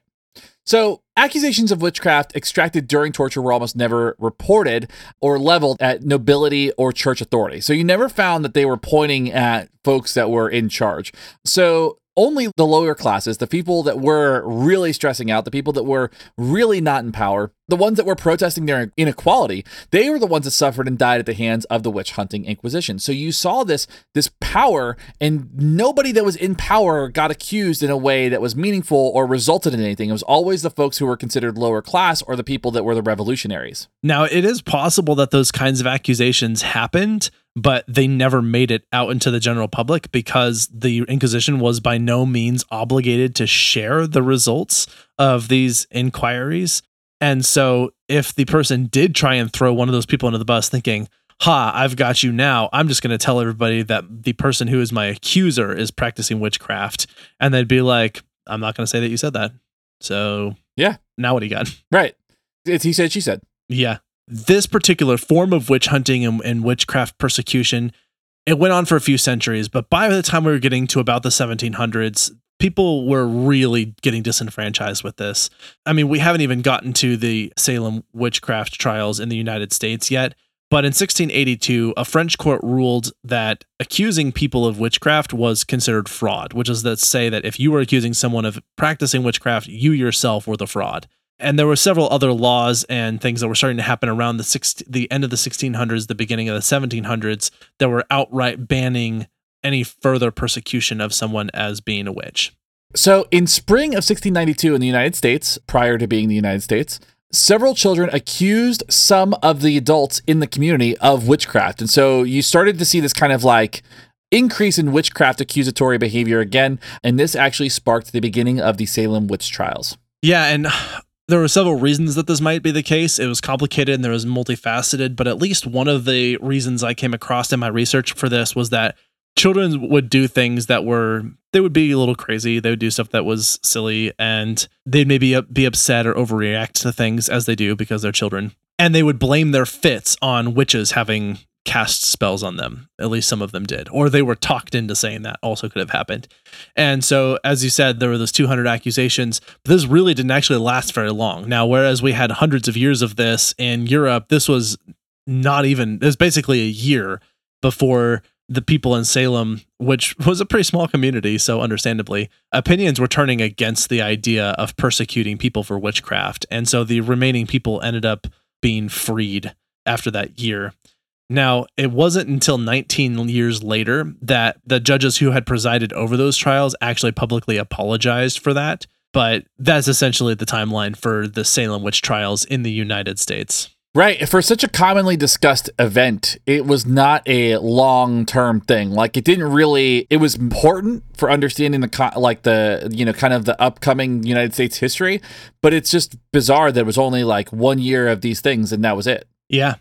So, accusations of witchcraft extracted during torture were almost never reported or leveled at nobility or church authority. So, you never found that they were pointing at folks that were in charge. So, only the lower classes, the people that were really stressing out, the people that were really not in power, the ones that were protesting their inequality, they were the ones that suffered and died at the hands of the witch hunting inquisition. So you saw this this power and nobody that was in power got accused in a way that was meaningful or resulted in anything. It was always the folks who were considered lower class or the people that were the revolutionaries. Now, it is possible that those kinds of accusations happened, but they never made it out into the general public because the Inquisition was by no means obligated to share the results of these inquiries. And so, if the person did try and throw one of those people under the bus thinking, Ha, I've got you now. I'm just going to tell everybody that the person who is my accuser is practicing witchcraft. And they'd be like, I'm not going to say that you said that. So, Yeah. Now what do you got? Right. It's he said, she said. Yeah. This particular form of witch hunting and, and witchcraft persecution, it went on for a few centuries, but by the time we were getting to about the 1700s, people were really getting disenfranchised with this. I mean, we haven't even gotten to the Salem witchcraft trials in the United States yet. But in 1682, a French court ruled that accusing people of witchcraft was considered fraud, which is to say that if you were accusing someone of practicing witchcraft, you yourself were the fraud. And there were several other laws and things that were starting to happen around the six, the end of the 1600s, the beginning of the 1700s, that were outright banning any further persecution of someone as being a witch. So, in spring of 1692 in the United States, prior to being the United States, several children accused some of the adults in the community of witchcraft. And so you started to see this kind of like increase in witchcraft accusatory behavior again. And this actually sparked the beginning of the Salem witch trials. Yeah, and there were several reasons that this might be the case. It was complicated and there was multifaceted, but at least one of the reasons I came across in my research for this was that children would do things that were they would be a little crazy. They would do stuff that was silly and they'd maybe be upset or overreact to things as they do because they're children. And they would blame their fits on witches having cast spells on them. At least some of them did. Or they were talked into saying that also could have happened. And so, as you said, there were those 200 accusations. But this really didn't actually last very long. Now, whereas we had hundreds of years of this in Europe, this was not even, it was basically a year before the people in Salem, which was a pretty small community, so understandably, opinions were turning against the idea of persecuting people for witchcraft. And so the remaining people ended up being freed after that year. Now, it wasn't until 19 years later that the judges who had presided over those trials actually publicly apologized for that. But that's essentially the timeline for the Salem witch trials in the United States. Right. For such a commonly discussed event, it was not a long term thing. Like it didn't really. It was important for understanding the like the you know kind of the upcoming United States history, but it's just bizarre that it was only like one year of these things and that was it. Yeah.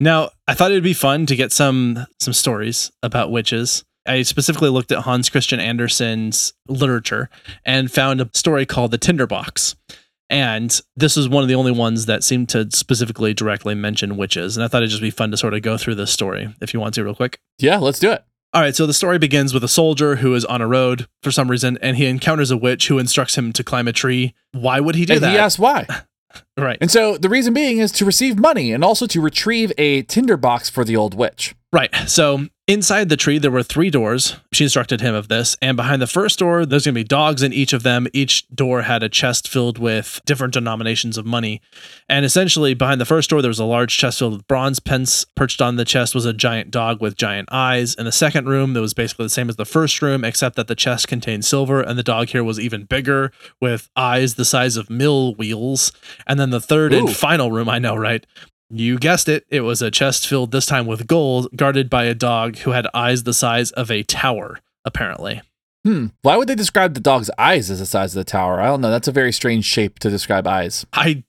Now, I thought it would be fun to get some some stories about witches. I specifically looked at Hans Christian Andersen's literature and found a story called The Tinderbox. And this is one of the only ones that seemed to specifically directly mention witches. And I thought it'd just be fun to sort of go through this story if you want to, real quick. Yeah, let's do it. All right, so the story begins with a soldier who is on a road for some reason, and he encounters a witch who instructs him to climb a tree. Why would he do and that? he asked why. Right. And so the reason being is to receive money and also to retrieve a tinderbox for the old witch. Right. So inside the tree, there were three doors. She instructed him of this. And behind the first door, there's going to be dogs in each of them. Each door had a chest filled with different denominations of money. And essentially, behind the first door, there was a large chest filled with bronze pence. Perched on the chest was a giant dog with giant eyes. In the second room, that was basically the same as the first room, except that the chest contained silver. And the dog here was even bigger with eyes the size of mill wheels. And then the third and final room, I know, right? You guessed it. It was a chest filled this time with gold, guarded by a dog who had eyes the size of a tower, apparently. Hmm. Why would they describe the dog's eyes as the size of the tower? I don't know. That's a very strange shape to describe eyes. I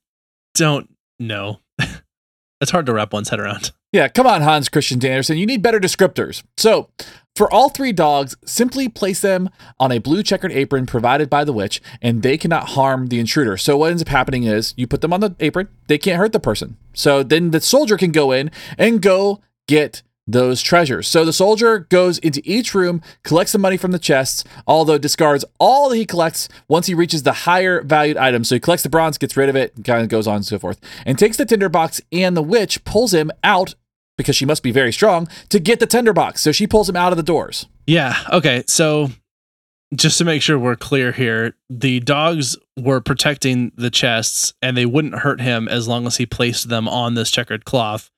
don't know. it's hard to wrap one's head around. Yeah, come on, Hans Christian Andersen. You need better descriptors. So, for all three dogs, simply place them on a blue checkered apron provided by the witch, and they cannot harm the intruder. So, what ends up happening is you put them on the apron, they can't hurt the person. So, then the soldier can go in and go get those treasures. So, the soldier goes into each room, collects the money from the chests, although discards all that he collects once he reaches the higher valued items. So, he collects the bronze, gets rid of it, and kind of goes on and so forth, and takes the tinderbox, and the witch pulls him out because she must be very strong to get the tinderbox. So she pulls him out of the doors. Yeah. Okay. So, just to make sure we're clear here, the dogs were protecting the chests and they wouldn't hurt him as long as he placed them on this checkered cloth.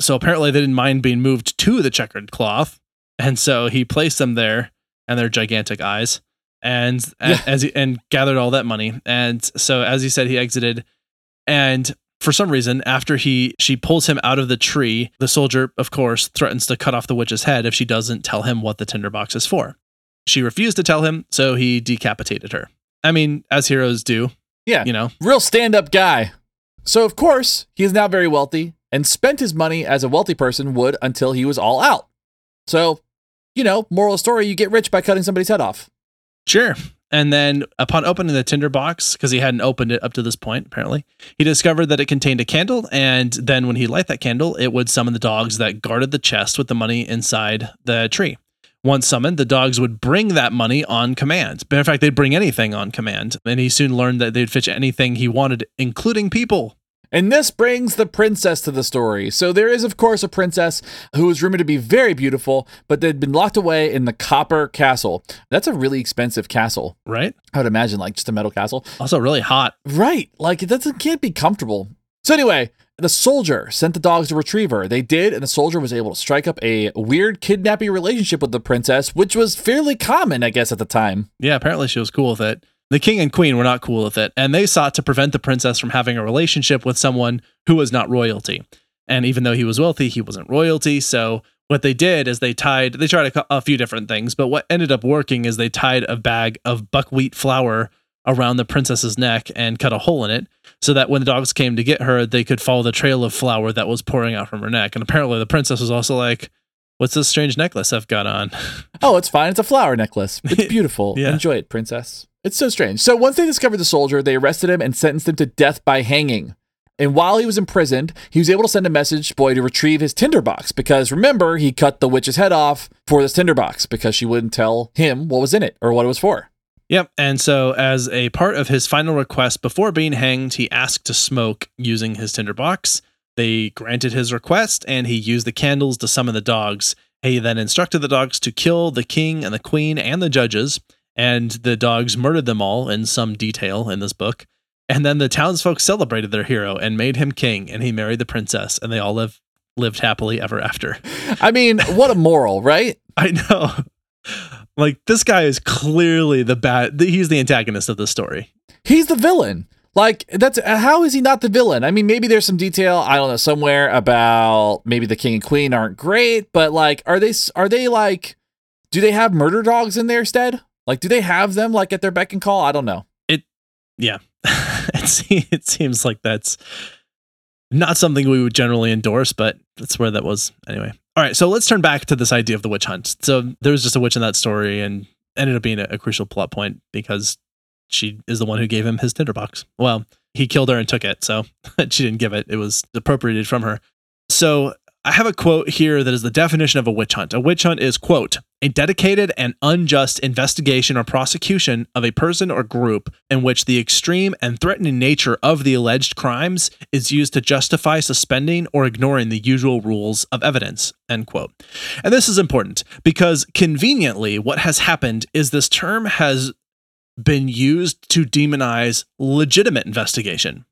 So, apparently, they didn't mind being moved to the checkered cloth. And so he placed them there and their gigantic eyes and Yeah. as he, and gathered all that money. And so as he said he exited and for some reason after he she pulls him out of the tree, the soldier of course threatens to cut off the witch's head if she doesn't tell him what the tinderbox is for. She refused to tell him, so he decapitated her. I mean, as heroes do, Yeah. you know. Real stand up guy. So, of course, he is now very wealthy and spent his money as a wealthy person would until he was all out. So, you know, moral of the story you get rich by cutting somebody's head off. Sure. And then, upon opening the tinder box, because he hadn't opened it up to this point, apparently, he discovered that it contained a candle. And then, when he light that candle, it would summon the dogs that guarded the chest with the money inside the tree. Once summoned, the dogs would bring that money on command. In fact, they'd bring anything on command. And he soon learned that they'd fetch anything he wanted, including people. And this brings the princess to the story. So there is, of course, a princess who is rumored to be very beautiful, but they'd been locked away in the Copper Castle. That's a really expensive castle. Right? I would imagine, like just a metal castle. Also, really hot. Right. Like it doesn't can't be comfortable. So anyway, the soldier sent the dogs to retrieve her. They did, and the soldier was able to strike up a weird kidnapping relationship with the princess, which was fairly common, I guess, at the time. Yeah, apparently she was cool with it. The king and queen were not cool with it, and they sought to prevent the princess from having a relationship with someone who was not royalty. And even though he was wealthy, he wasn't royalty. So what they did is they tied, they tried a, a few different things, but what ended up working is they tied a bag of buckwheat flour around the princess's neck and cut a hole in it so that when the dogs came to get her, they could follow the trail of flour that was pouring out from her neck. And apparently the princess was also like, What's this strange necklace I've got on? Oh, it's fine. It's a flower necklace. It's beautiful. Yeah. Enjoy it, princess. It's so strange. So once they discovered the soldier, they arrested him and sentenced him to death by hanging. And while he was imprisoned, he was able to send a message boy to retrieve his tinderbox because remember, he cut the witch's head off for this tinderbox because she wouldn't tell him what was in it or what it was for. Yep. And so, as a part of his final request before being hanged, he asked to smoke using his tinderbox. They granted his request, and he used the candles to summon the dogs. He then instructed the dogs to kill the king and the queen and the judges, and the dogs murdered them all in some detail in this book. And then the townsfolk celebrated their hero and made him king, and he married the princess, and they all live, lived happily ever after. I mean, what a moral, right? I know. Like, this guy is clearly the bad, he's the antagonist of the story. He's the villain. Like that's how is he not the villain? I mean, maybe there's some detail I don't know somewhere about maybe the king and queen aren't great, but like, are they are they like, do they have murder dogs in their stead? Like, do they have them like at their beck and call? I don't know. yeah. It, it seems like that's not something we would generally endorse but that's where that was anyway. All right so let's turn back to this idea of the witch hunt. So there was just a witch in that story and ended up being a, a crucial plot point because she is the one who gave him his tinderbox. Well he killed her and took it so she didn't give it. It was appropriated from her. So I have a quote here that is the definition of a witch hunt. A witch hunt is, quote, a dedicated and unjust investigation or prosecution of a person or group in which the extreme and threatening nature of the alleged crimes is used to justify suspending or ignoring the usual rules of evidence, end quote. And this is important because conveniently, what has happened is this term has been used to demonize legitimate investigation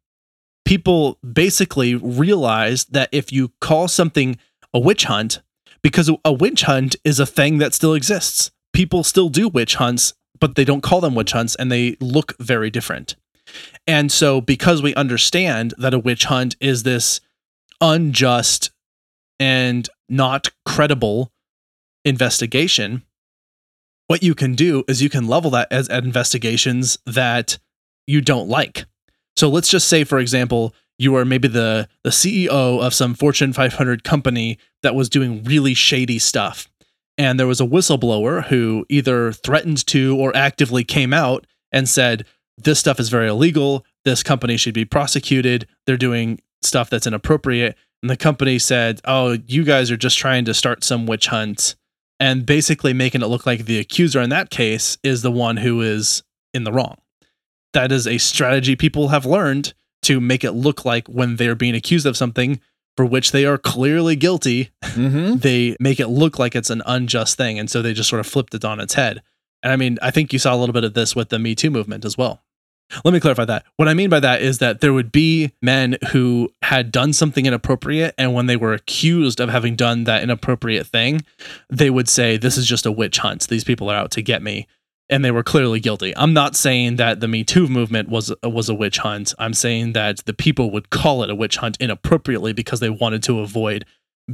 people basically realized that if you call something a witch hunt, because a witch hunt is a thing that still exists, people still do witch hunts, but they don't call them witch hunts and they look very different. And so, because we understand that a witch hunt is this unjust and not credible investigation, what you can do is you can level that as investigations that you don't like. So let's just say, for example, you are maybe the the CEO of some Fortune 500 company that was doing really shady stuff, and there was a whistleblower who either threatened to or actively came out and said this stuff is very illegal. This company should be prosecuted. They're doing stuff that's inappropriate. And the company said, "Oh, you guys are just trying to start some witch hunt." And basically making it look like the accuser in that case is the one who is in the wrong that is a strategy people have learned to make it look like when they're being accused of something for which they are clearly guilty, mm-hmm. they make it look like it's an unjust thing. And so they just sort of flipped it on its head. And I mean, I think you saw a little bit of this with the Me Too movement as well. Let me clarify that. What I mean by that is that there would be men who had done something inappropriate, and when they were accused of having done that inappropriate thing, they would say, This is just a witch hunt. These people are out to get me and they were clearly guilty. I'm not saying that the Me Too movement was was a witch hunt. I'm saying that the people would call it a witch hunt inappropriately because they wanted to avoid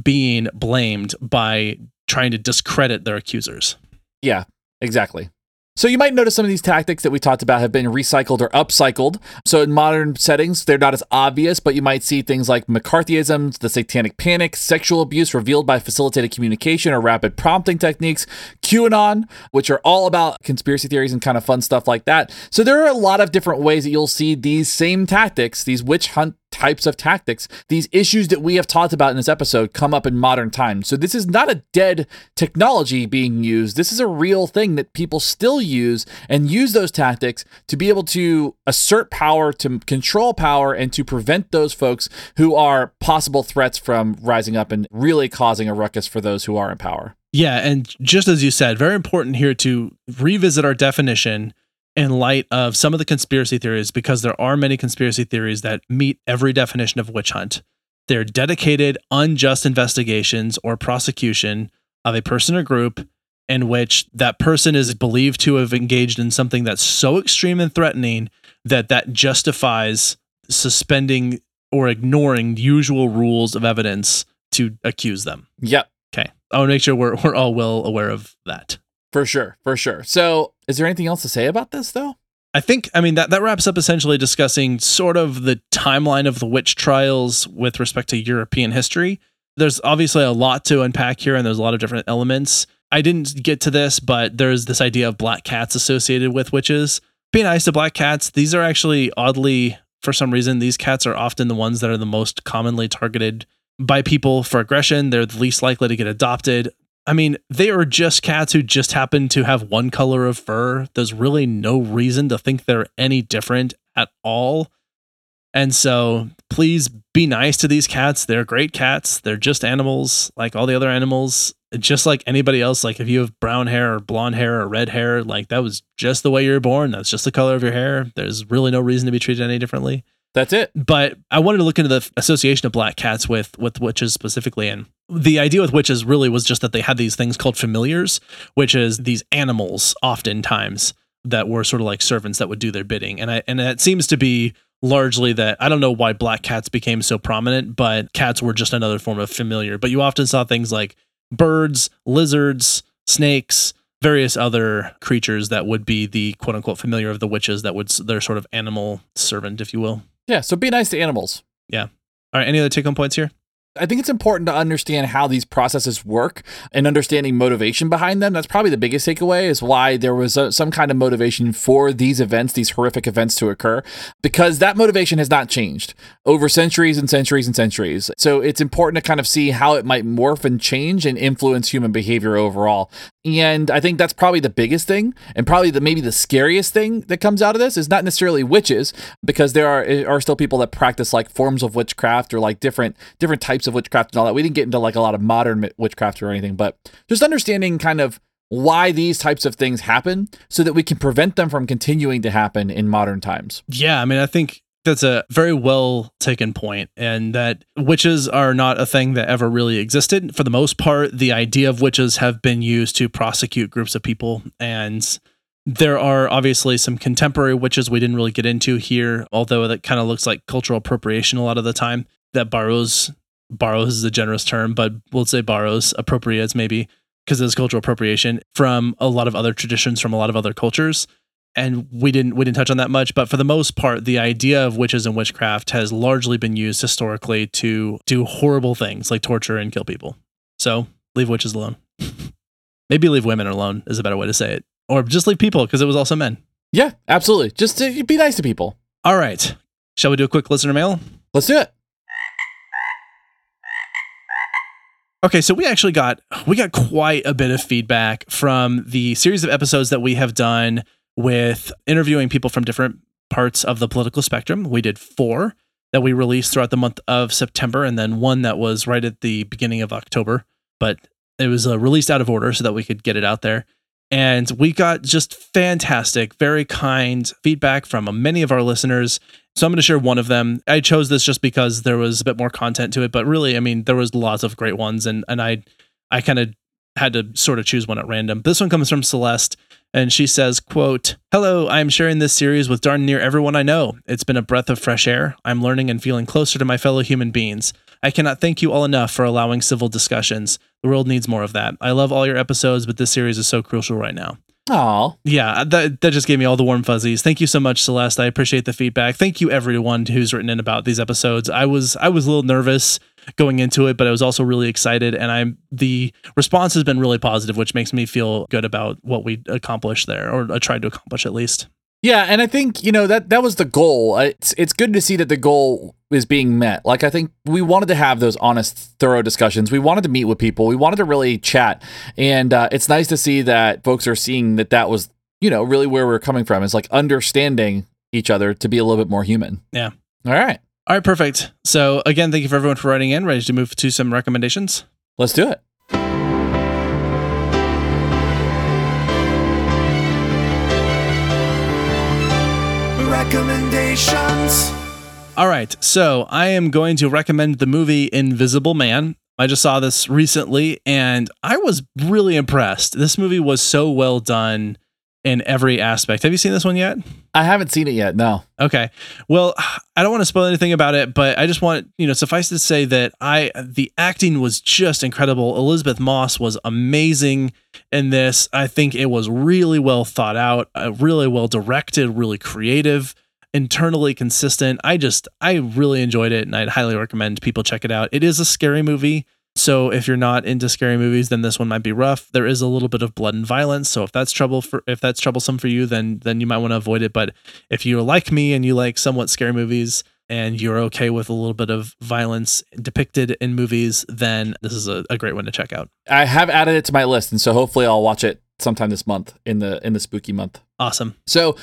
being blamed by trying to discredit their accusers. Yeah, exactly. So you might notice some of these tactics that we talked about have been recycled or upcycled. So in modern settings, they're not as obvious, but you might see things like McCarthyism, the satanic panic, sexual abuse revealed by facilitated communication or rapid prompting techniques, QAnon, which are all about conspiracy theories and kind of fun stuff like that. So there are a lot of different ways that you'll see these same tactics, these witch hunt types of tactics, these issues that we have talked about in this episode come up in modern times. So this is not a dead technology being used. This is a real thing that people still use and use those tactics to be able to assert power, to control power, and to prevent those folks who are possible threats from rising up and really causing a ruckus for those who are in power. Yeah, and just as you said, very important here to revisit our definition in light of some of the conspiracy theories because there are many conspiracy theories that meet every definition of witch hunt. They're dedicated, unjust investigations or prosecution of a person or group in which that person is believed to have engaged in something that's so extreme and threatening that that justifies suspending or ignoring usual rules of evidence to accuse them. Yep. Okay. I want to make sure we're, we're all well aware of that. For sure, for sure. So, is there anything else to say about this though? I think I mean that that wraps up essentially discussing sort of the timeline of the witch trials with respect to European history. There's obviously a lot to unpack here and there's a lot of different elements. I didn't get to this, but there's this idea of black cats associated with witches. Be nice to black cats. These are actually oddly for some reason these cats are often the ones that are the most commonly targeted by people for aggression. They're the least likely to get adopted. I mean, they are just cats who just happen to have one color of fur. There's really no reason to think they're any different at all. And so please be nice to these cats. They're great cats. They're just animals like all the other animals. Just like anybody else. Like if you have brown hair or blonde hair or red hair, like that was just the way you were born. That's just the color of your hair. There's really no reason to be treated any differently. That's it. But I wanted to look into the association of black cats with with witches specifically, and the idea with witches really was just that they had these things called familiars, which is these animals oftentimes that were sort of like servants that would do their bidding, and I and it seems to be largely that I don't know why black cats became so prominent, but cats were just another form of familiar. But you often saw things like birds, lizards, snakes, various other creatures that would be the quote unquote familiar of the witches that would their sort of animal servant, if you will. Yeah, so be nice to animals. Yeah. All right. Any other take home points here? I think it's important to understand how these processes work and understanding motivation behind them. That's probably the biggest takeaway is why there was a, some kind of motivation for these events, these horrific events to occur, because that motivation has not changed over centuries and centuries and centuries. So it's important to kind of see how it might morph and change and influence human behavior overall. And I think that's probably the biggest thing, and probably the maybe the scariest thing that comes out of this is not necessarily witches, because there are eh, are still people that practice like forms of witchcraft or like different different types of witchcraft and all that. We didn't get into like a lot of modern witchcraft or anything, but just understanding kind of why these types of things happen so that we can prevent them from continuing to happen in modern times. Yeah, I mean, I think that's a very well taken point, and that witches are not a thing that ever really existed. For the most part, the idea of witches have been used to prosecute groups of people, and there are obviously some contemporary witches we didn't really get into here, although that kind of looks like cultural appropriation a lot of the time. That borrows borrows is a generous term, but we'll say borrows, appropriates maybe because it's cultural appropriation from a lot of other traditions from a lot of other cultures. And we didn't we didn't touch on that much, but for the most part, the idea of witches and witchcraft has largely been used historically to do horrible things like torture and kill people. So leave witches alone. Maybe leave women alone is a better way to say it, or just leave people because it was also men. Yeah, absolutely. Just to be nice to people. All right, shall we do a quick listener mail? Let's do it. Okay, so we actually got we got quite a bit of feedback from the series of episodes that we have done with interviewing people from different parts of the political spectrum. We did 4 that we released throughout the month of September and then one that was right at the beginning of October, but it was uh, released out of order so that we could get it out there. And we got just fantastic, very kind feedback from many of our listeners so I'm going to share one of them. I chose this just because there was a bit more content to it, but really, I mean, there was lots of great ones, and and I I kind of had to sort of choose one at random. This one comes from Celeste, and she says, "quote Hello, I am sharing this series with darn near everyone I know. It's been a breath of fresh air. I'm learning and feeling closer to my fellow human beings. I cannot thank you all enough for allowing civil discussions. The world needs more of that. I love all your episodes, but this series is so crucial right now." Oh. Yeah, uh, that that just gave me all the warm fuzzies. Thank you so much, Celeste. I appreciate the feedback. Thank you everyone who's written in about these episodes. I was I was a little nervous going into it, but I was also really excited and I'm the response has been really positive, which makes me feel good about what we accomplished there or I tried to accomplish at least. Yeah, and I think you know that that was the goal. It's it's good to see that the goal is being met. Like I think we wanted to have those honest, thorough discussions. We wanted to meet with people. We wanted to really chat, and uh, it's nice to see that folks are seeing that that was you know really where we're coming from. Is like understanding each other to be a little bit more human. Yeah. All right. All right. Perfect. So again, thank you for everyone for writing in. Ready to move to some recommendations? Let's do it. recommendations. All right, so I am going to recommend the movie Invisible Man. I just saw this recently and I was really impressed. This movie was so well done in every aspect. Have you seen this one yet? I haven't seen it yet. No. Okay. Well, I don't want to spoil anything about it, but I just want, you know, suffice to say that I the acting was just incredible. Elisabeth Moss was amazing in this. I think it was really well thought out, uh, really well directed, really creative internally consistent. I just I really enjoyed it and I'd highly recommend people check it out. It is a scary movie. So if you're not into scary movies, then this one might be rough. There is a little bit of blood and violence. So if that's trouble for if that's troublesome for you, then then you might want to avoid it. But if you're like me and you like somewhat scary movies and you're okay with a little bit of violence depicted in movies, then this is a, a great one to check out. I have added it to my list, and so hopefully I'll watch it sometime this month in the in the spooky month. Awesome. So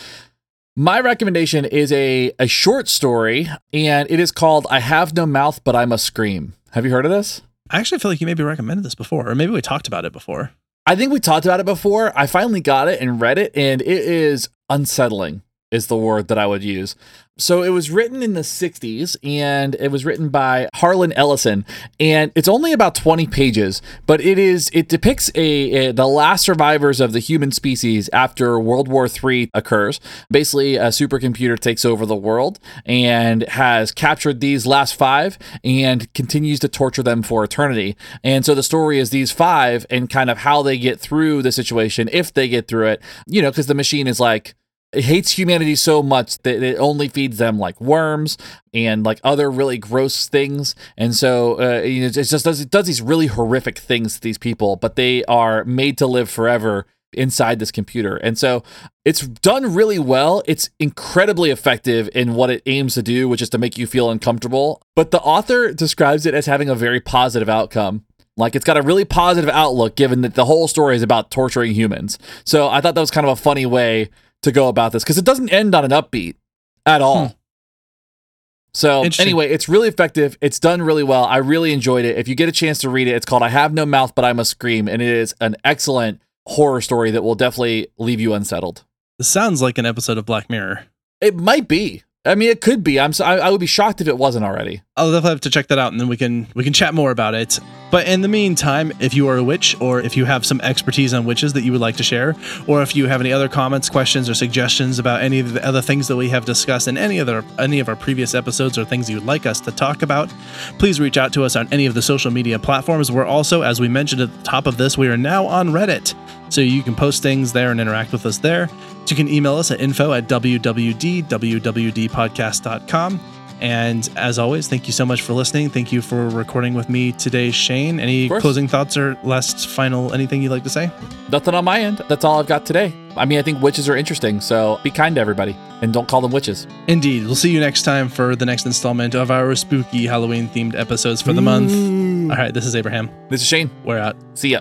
my recommendation is a, a short story, and it is called I Have No Mouth, But I Must Scream. Have you heard of this? I actually feel like you maybe recommended this before, or maybe we talked about it before. I think we talked about it before. I finally got it and read it, and it is unsettling, is the word that I would use. So it was written in the 60s and it was written by Harlan Ellison and it's only about 20 pages, but it is it depicts a, a, the last survivors of the human species after World War III occurs. Basically, a supercomputer takes over the world and has captured these last 5 and continues to torture them for eternity. And so the story is these 5 and kind of how they get through the situation if they get through it, you know, cuz the machine is like hates humanity so much that it only feeds them like worms and like other really gross things. And so uh, you know, it just does it does these really horrific things to these people, but they are made to live forever inside this computer. And so it's done really well. It's incredibly effective in what it aims to do, which is to make you feel uncomfortable. But the author describes it as having a very positive outcome. Like it's got a really positive outlook given that the whole story is about torturing humans. So I thought that was kind of a funny way to go about this because it doesn't end on an upbeat at all. Hmm. So anyway, it's really effective. It's done really well. I really enjoyed it. If you get a chance to read it, it's called I Have No Mouth But I Must Scream, and it is an excellent horror story that will definitely leave you unsettled. This sounds like an episode of Black Mirror. It might be. I mean, it could be. I'm. So, I, I would be shocked if it wasn't already. I'll definitely have to check that out, and then we can we can chat more about it. But in the meantime, if you are a witch, or if you have some expertise on witches that you would like to share, or if you have any other comments, questions, or suggestions about any of the other things that we have discussed in any other any of our previous episodes, or things you would like us to talk about, please reach out to us on any of the social media platforms. We're also, as we mentioned at the top of this, we are now on Reddit, so you can post things there and interact with us there. So you can email us at info at www.wwdpodcast.com. And as always, thank you so much for listening. Thank you for recording with me today, Shane. Any closing thoughts or last final anything you'd like to say? Nothing on my end. That's all I've got today. I mean, I think witches are interesting, so be kind to everybody and don't call them witches. Indeed. We'll see you next time for the next installment of our spooky Halloween themed episodes for the month. All right, this is Abraham. This is Shane. We're out. See ya.